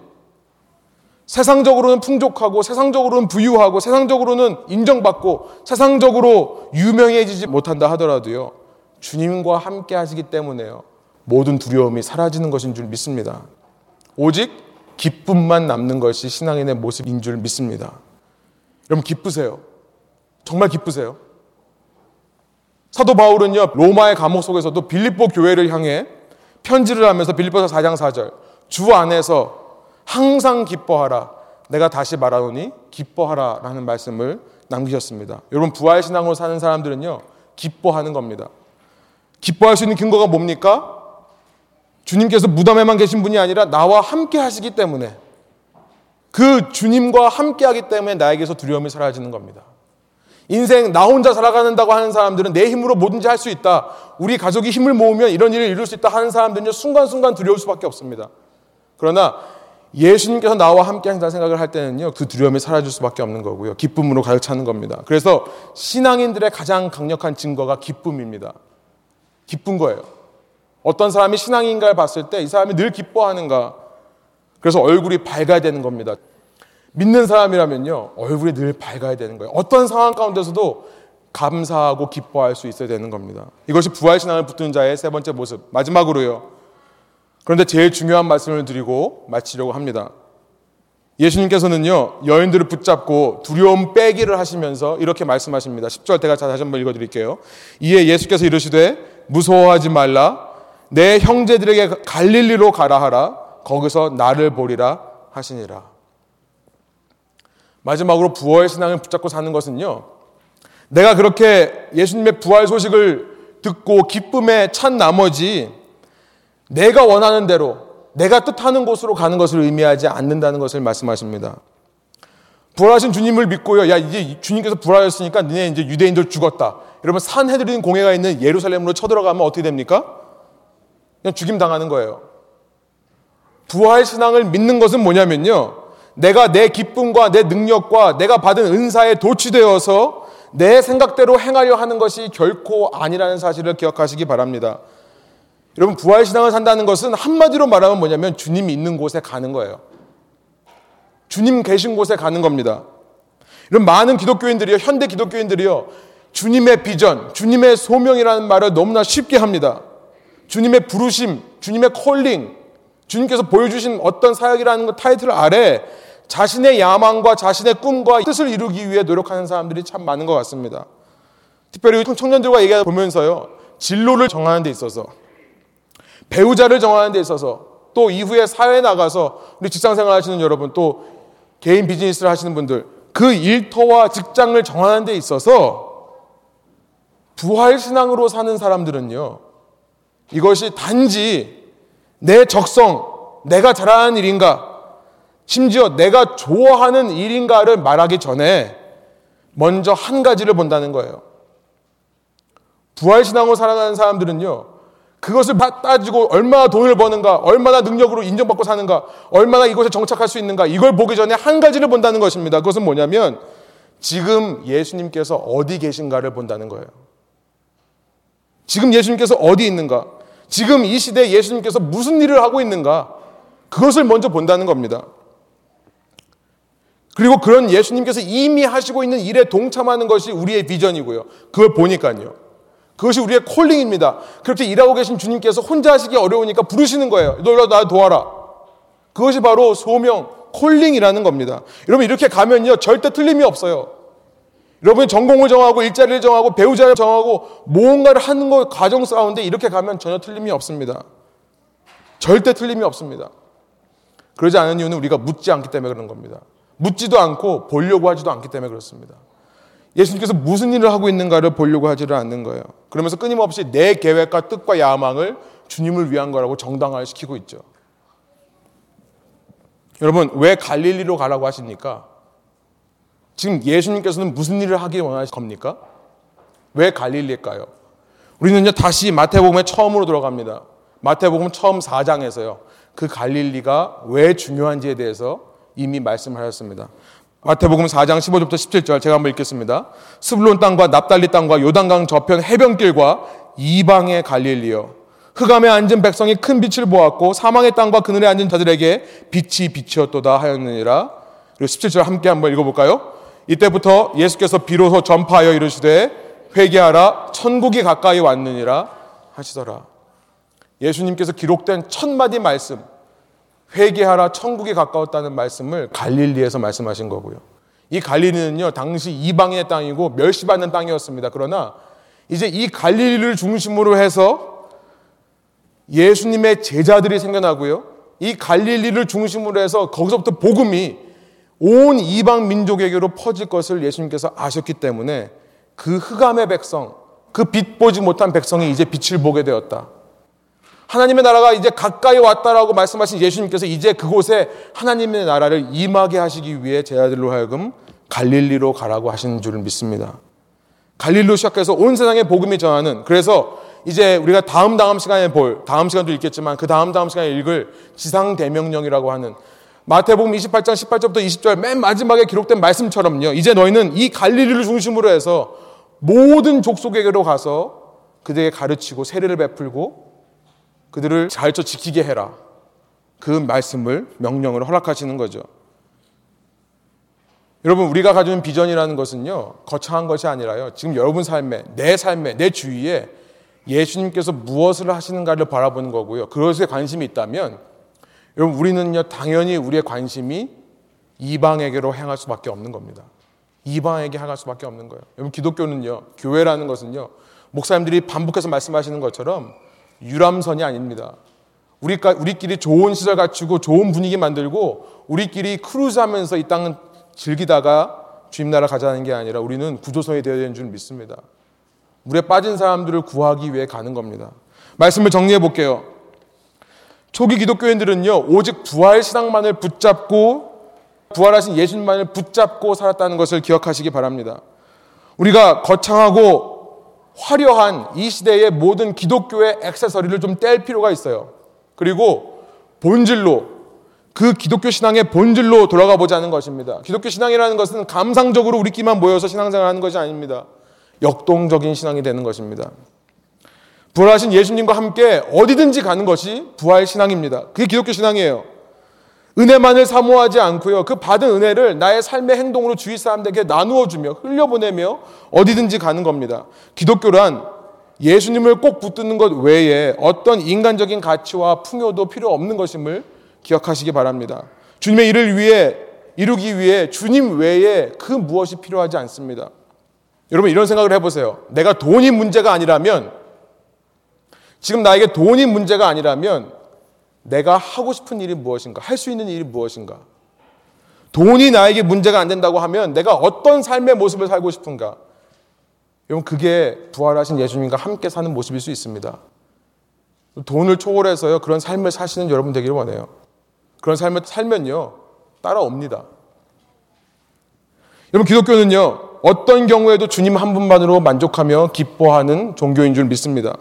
세상적으로는 풍족하고 세상적으로는 부유하고 세상적으로는 인정받고 세상적으로 유명해지지 못한다 하더라도요. 주님과 함께 하시기 때문에요. 모든 두려움이 사라지는 것인 줄 믿습니다. 오직 기쁨만 남는 것이 신앙인의 모습인 줄 믿습니다. 여러분 기쁘세요. 정말 기쁘세요. 사도 바울은요. 로마의 감옥 속에서도 빌립보 교회를 향해 편지를 하면서 빌립보서 4장 4절 주 안에서 항상 기뻐하라. 내가 다시 말하노니 기뻐하라. 라는 말씀을 남기셨습니다. 여러분, 부활 신앙으로 사는 사람들은요, 기뻐하는 겁니다. 기뻐할 수 있는 근거가 뭡니까? 주님께서 무덤에만 계신 분이 아니라 나와 함께 하시기 때문에 그 주님과 함께 하기 때문에 나에게서 두려움이 사라지는 겁니다. 인생 나 혼자 살아가는다고 하는 사람들은 내 힘으로 뭐든지 할 수 있다. 우리 가족이 힘을 모으면 이런 일을 이룰 수 있다 하는 사람들은요, 순간순간 두려울 수밖에 없습니다. 그러나 예수님께서 나와 함께 한다는 생각을 할 때는요, 그 두려움이 사라질 수밖에 없는 거고요. 기쁨으로 가득 차는 겁니다. 그래서 신앙인들의 가장 강력한 증거가 기쁨입니다. 기쁜 거예요. 어떤 사람이 신앙인가를 봤을 때 이 사람이 늘 기뻐하는가. 그래서 얼굴이 밝아야 되는 겁니다. 믿는 사람이라면요, 얼굴이 늘 밝아야 되는 거예요. 어떤 상황 가운데서도 감사하고 기뻐할 수 있어야 되는 겁니다. 이것이 부활신앙을 붙드는 자의 세 번째 모습. 마지막으로요. 그런데 제일 중요한 말씀을 드리고 마치려고 합니다. 예수님께서는요, 여인들을 붙잡고 두려움 빼기를 하시면서 이렇게 말씀하십니다. 10절 제가 다시 한번 읽어 드릴게요. 이에 예수께서 이르시되 무서워하지 말라. 내 형제들에게 갈릴리로 가라 하라. 거기서 나를 보리라 하시니라. 마지막으로 부활 신앙을 붙잡고 사는 것은요. 내가 그렇게 예수님의 부활 소식을 듣고 기쁨에 찬 나머지 내가 원하는 대로 내가 뜻하는 곳으로 가는 것을 의미하지 않는다는 것을 말씀하십니다. 부활하신 주님을 믿고요. 야, 이제 주님께서 부활하셨으니까 너네 이제 유대인들 죽었다. 여러분 산헤드린 공회가 있는 예루살렘으로 쳐들어가면 어떻게 됩니까? 그냥 죽임 당하는 거예요. 부활 신앙을 믿는 것은 뭐냐면요. 내가 내 기쁨과 내 능력과 내가 받은 은사에 도취되어서 내 생각대로 행하려 하는 것이 결코 아니라는 사실을 기억하시기 바랍니다. 여러분 부활신앙을 산다는 것은 한마디로 말하면 뭐냐면 주님이 있는 곳에 가는 거예요. 주님 계신 곳에 가는 겁니다. 이런 많은 기독교인들이요, 현대 기독교인들이요, 주님의 비전, 주님의 소명이라는 말을 너무나 쉽게 합니다. 주님의 부르심, 주님의 콜링, 주님께서 보여주신 어떤 사역이라는 것 타이틀 아래 자신의 야망과 자신의 꿈과 뜻을 이루기 위해 노력하는 사람들이 참 많은 것 같습니다. 특별히 청년들과 얘기해 보면서요, 진로를 정하는 데 있어서 배우자를 정하는 데 있어서 또 이후에 사회에 나가서 우리 직장 생활 하시는 여러분 또 개인 비즈니스를 하시는 분들 그 일터와 직장을 정하는 데 있어서 부활 신앙으로 사는 사람들은요. 이것이 단지 내 적성, 내가 잘하는 일인가, 심지어 내가 좋아하는 일인가를 말하기 전에 먼저 한 가지를 본다는 거예요. 부활 신앙으로 살아가는 사람들은요. 그것을 따지고 얼마나 돈을 버는가, 얼마나 능력으로 인정받고 사는가, 얼마나 이곳에 정착할 수 있는가, 이걸 보기 전에 한 가지를 본다는 것입니다. 그것은 뭐냐면, 지금 예수님께서 어디 계신가를 본다는 거예요. 지금 예수님께서 어디 있는가, 지금 이 시대에 예수님께서 무슨 일을 하고 있는가, 그것을 먼저 본다는 겁니다. 그리고 그런 예수님께서 이미 하시고 있는 일에 동참하는 것이 우리의 비전이고요. 그걸 보니까요. 그것이 우리의 콜링입니다. 그렇게 일하고 계신 주님께서 혼자 하시기 어려우니까 부르시는 거예요. 너라 나 도와라. 그것이 바로 소명, 콜링이라는 겁니다. 여러분 이렇게 가면요 절대 틀림이 없어요. 여러분이 전공을 정하고 일자리를 정하고 배우자를 정하고 무언가를 하는 것 과정 가운데 이렇게 가면 전혀 틀림이 없습니다. 절대 틀림이 없습니다. 그러지 않은 이유는 우리가 묻지 않기 때문에 그런 겁니다. 묻지도 않고 보려고 하지도 않기 때문에 그렇습니다. 예수님께서 무슨 일을 하고 있는가를 보려고 하지를 않는 거예요. 그러면서 끊임없이 내 계획과 뜻과 야망을 주님을 위한 거라고 정당화시키고 있죠. 여러분, 왜 갈릴리로 가라고 하십니까? 지금 예수님께서는 무슨 일을 하기 원하실 겁니까? 왜 갈릴리일까요? 우리는요, 다시 마태복음에 처음으로 들어갑니다. 마태복음 처음 4장에서요. 그 갈릴리가 왜 중요한지에 대해서 이미 말씀하셨습니다. 마태복음 4장 15절부터 17절 제가 한번 읽겠습니다. 스불론 땅과 납달리 땅과 요단강 저편 해변길과 이방의 갈릴리여 흑암에 앉은 백성이 큰 빛을 보았고 사망의 땅과 그늘에 앉은 자들에게 빛이 빛이었도다 하였느니라. 그리고 17절 함께 한번 읽어볼까요? 이때부터 예수께서 비로소 전파하여 이르시되 회개하라 천국이 가까이 왔느니라 하시더라. 예수님께서 기록된 첫 마디 말씀 회개하라 천국이 가까웠다는 말씀을 갈릴리에서 말씀하신 거고요. 이 갈릴리는요 당시 이방인의 땅이고 멸시받는 땅이었습니다. 그러나 이제 이 갈릴리를 중심으로 해서 예수님의 제자들이 생겨나고요. 이 갈릴리를 중심으로 해서 거기서부터 복음이 온 이방 민족에게로 퍼질 것을 예수님께서 아셨기 때문에 그 흑암의 백성, 그 빛 보지 못한 백성이 이제 빛을 보게 되었다. 하나님의 나라가 이제 가까이 왔다라고 말씀하신 예수님께서 이제 그곳에 하나님의 나라를 임하게 하시기 위해 제자들로 하여금 갈릴리로 가라고 하시는 줄 믿습니다. 갈릴리로 시작해서 온 세상에 복음이 전하는 그래서 이제 우리가 다음 다음 시간에 볼 다음 시간도 읽겠지만 그 다음 다음 시간에 읽을 지상 대명령이라고 하는 마태복음 28장 18절부터 20절 맨 마지막에 기록된 말씀처럼요. 이제 너희는 이 갈릴리를 중심으로 해서 모든 족속에게로 가서 그들에게 가르치고 세례를 베풀고 그들을 잘쳐 지키게 해라. 그 말씀을 명령을 허락하시는 거죠. 여러분, 우리가 가지는 비전이라는 것은요, 거창한 것이 아니라요, 지금 여러분 삶에, 내 삶에, 내 주위에 예수님께서 무엇을 하시는가를 바라보는 거고요. 그것에 관심이 있다면, 여러분, 우리는요, 당연히 우리의 관심이 이방에게로 향할 수밖에 없는 겁니다. 이방에게 향할 수밖에 없는 거예요. 여러분, 기독교는요, 교회라는 것은요, 목사님들이 반복해서 말씀하시는 것처럼 유람선이 아닙니다. 우리가, 우리끼리 좋은 시설 갖추고 좋은 분위기 만들고 우리끼리 크루즈하면서 이 땅은 즐기다가 주님 나라 가자는 게 아니라 우리는 구조선이 되어야 되는 줄 믿습니다. 물에 빠진 사람들을 구하기 위해 가는 겁니다. 말씀을 정리해 볼게요. 초기 기독교인들은요, 오직 부활 신앙만을 붙잡고 부활하신 예수님만을 붙잡고 살았다는 것을 기억하시기 바랍니다. 우리가 거창하고 화려한 이 시대의 모든 기독교의 액세서리를 좀 뗄 필요가 있어요. 그리고 본질로 그 기독교 신앙의 본질로 돌아가 보자는 것입니다. 기독교 신앙이라는 것은 감상적으로 우리끼만 모여서 신앙생활 하는 것이 아닙니다. 역동적인 신앙이 되는 것입니다. 부활하신 예수님과 함께 어디든지 가는 것이 부활 신앙입니다. 그게 기독교 신앙이에요. 은혜만을 사모하지 않고요. 그 받은 은혜를 나의 삶의 행동으로 주위 사람들에게 나누어 주며 흘려보내며 어디든지 가는 겁니다. 기독교란 예수님을 꼭 붙드는 것 외에 어떤 인간적인 가치와 풍요도 필요 없는 것임을 기억하시기 바랍니다. 주님의 일을 위해 이루기 위해 주님 외에 그 무엇이 필요하지 않습니다. 여러분 이런 생각을 해보세요. 내가 돈이 문제가 아니라면 지금 나에게 돈이 문제가 아니라면 내가 하고 싶은 일이 무엇인가? 할 수 있는 일이 무엇인가? 돈이 나에게 문제가 안 된다고 하면 내가 어떤 삶의 모습을 살고 싶은가? 여러분, 그게 부활하신 예수님과 함께 사는 모습일 수 있습니다. 돈을 초월해서요, 그런 삶을 사시는 여러분 되기를 원해요. 그런 삶을 살면요, 따라옵니다. 여러분, 기독교는요, 어떤 경우에도 주님 한 분만으로 만족하며 기뻐하는 종교인 줄 믿습니다.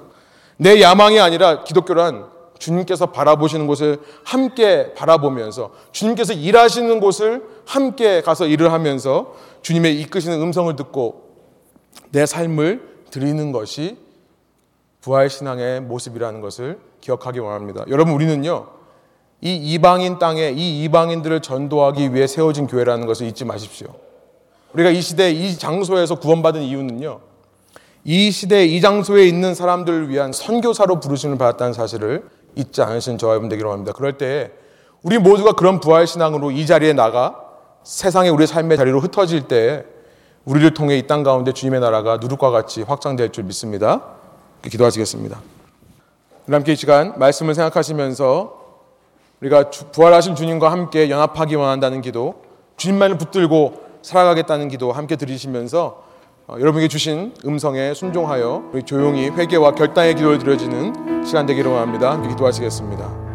내 야망이 아니라 기독교란 주님께서 바라보시는 곳을 함께 바라보면서 주님께서 일하시는 곳을 함께 가서 일을 하면서 주님의 이끄시는 음성을 듣고 내 삶을 드리는 것이 부활신앙의 모습이라는 것을 기억하기 원합니다. 여러분, 우리는요, 이 이방인 땅에 이 이방인들을 전도하기 위해 세워진 교회라는 것을 잊지 마십시오. 우리가 이 시대 이 장소에서 구원받은 이유는요, 이 시대 이 장소에 있는 사람들을 위한 선교사로 부르심을 받았다는 사실을 잊지 않으신 저와 여러분 되기로 합니다. 그럴 때 우리 모두가 그런 부활 신앙으로 이 자리에 나가 세상에 우리 삶의 자리로 흩어질 때 우리를 통해 이 땅 가운데 주님의 나라가 누룩과 같이 확장될 줄 믿습니다. 기도하시겠습니다. 함께 이 시간 말씀을 생각하시면서 우리가 부활하신 주님과 함께 연합하기 원한다는 기도, 주님만을 붙들고 살아가겠다는 기도 함께 드리시면서 어, 여러분에게 주신 음성에 순종하여 조용히 회개와 결단의 기도를 드려지는 시간 되기를 원합니다. 함께 기도하시겠습니다.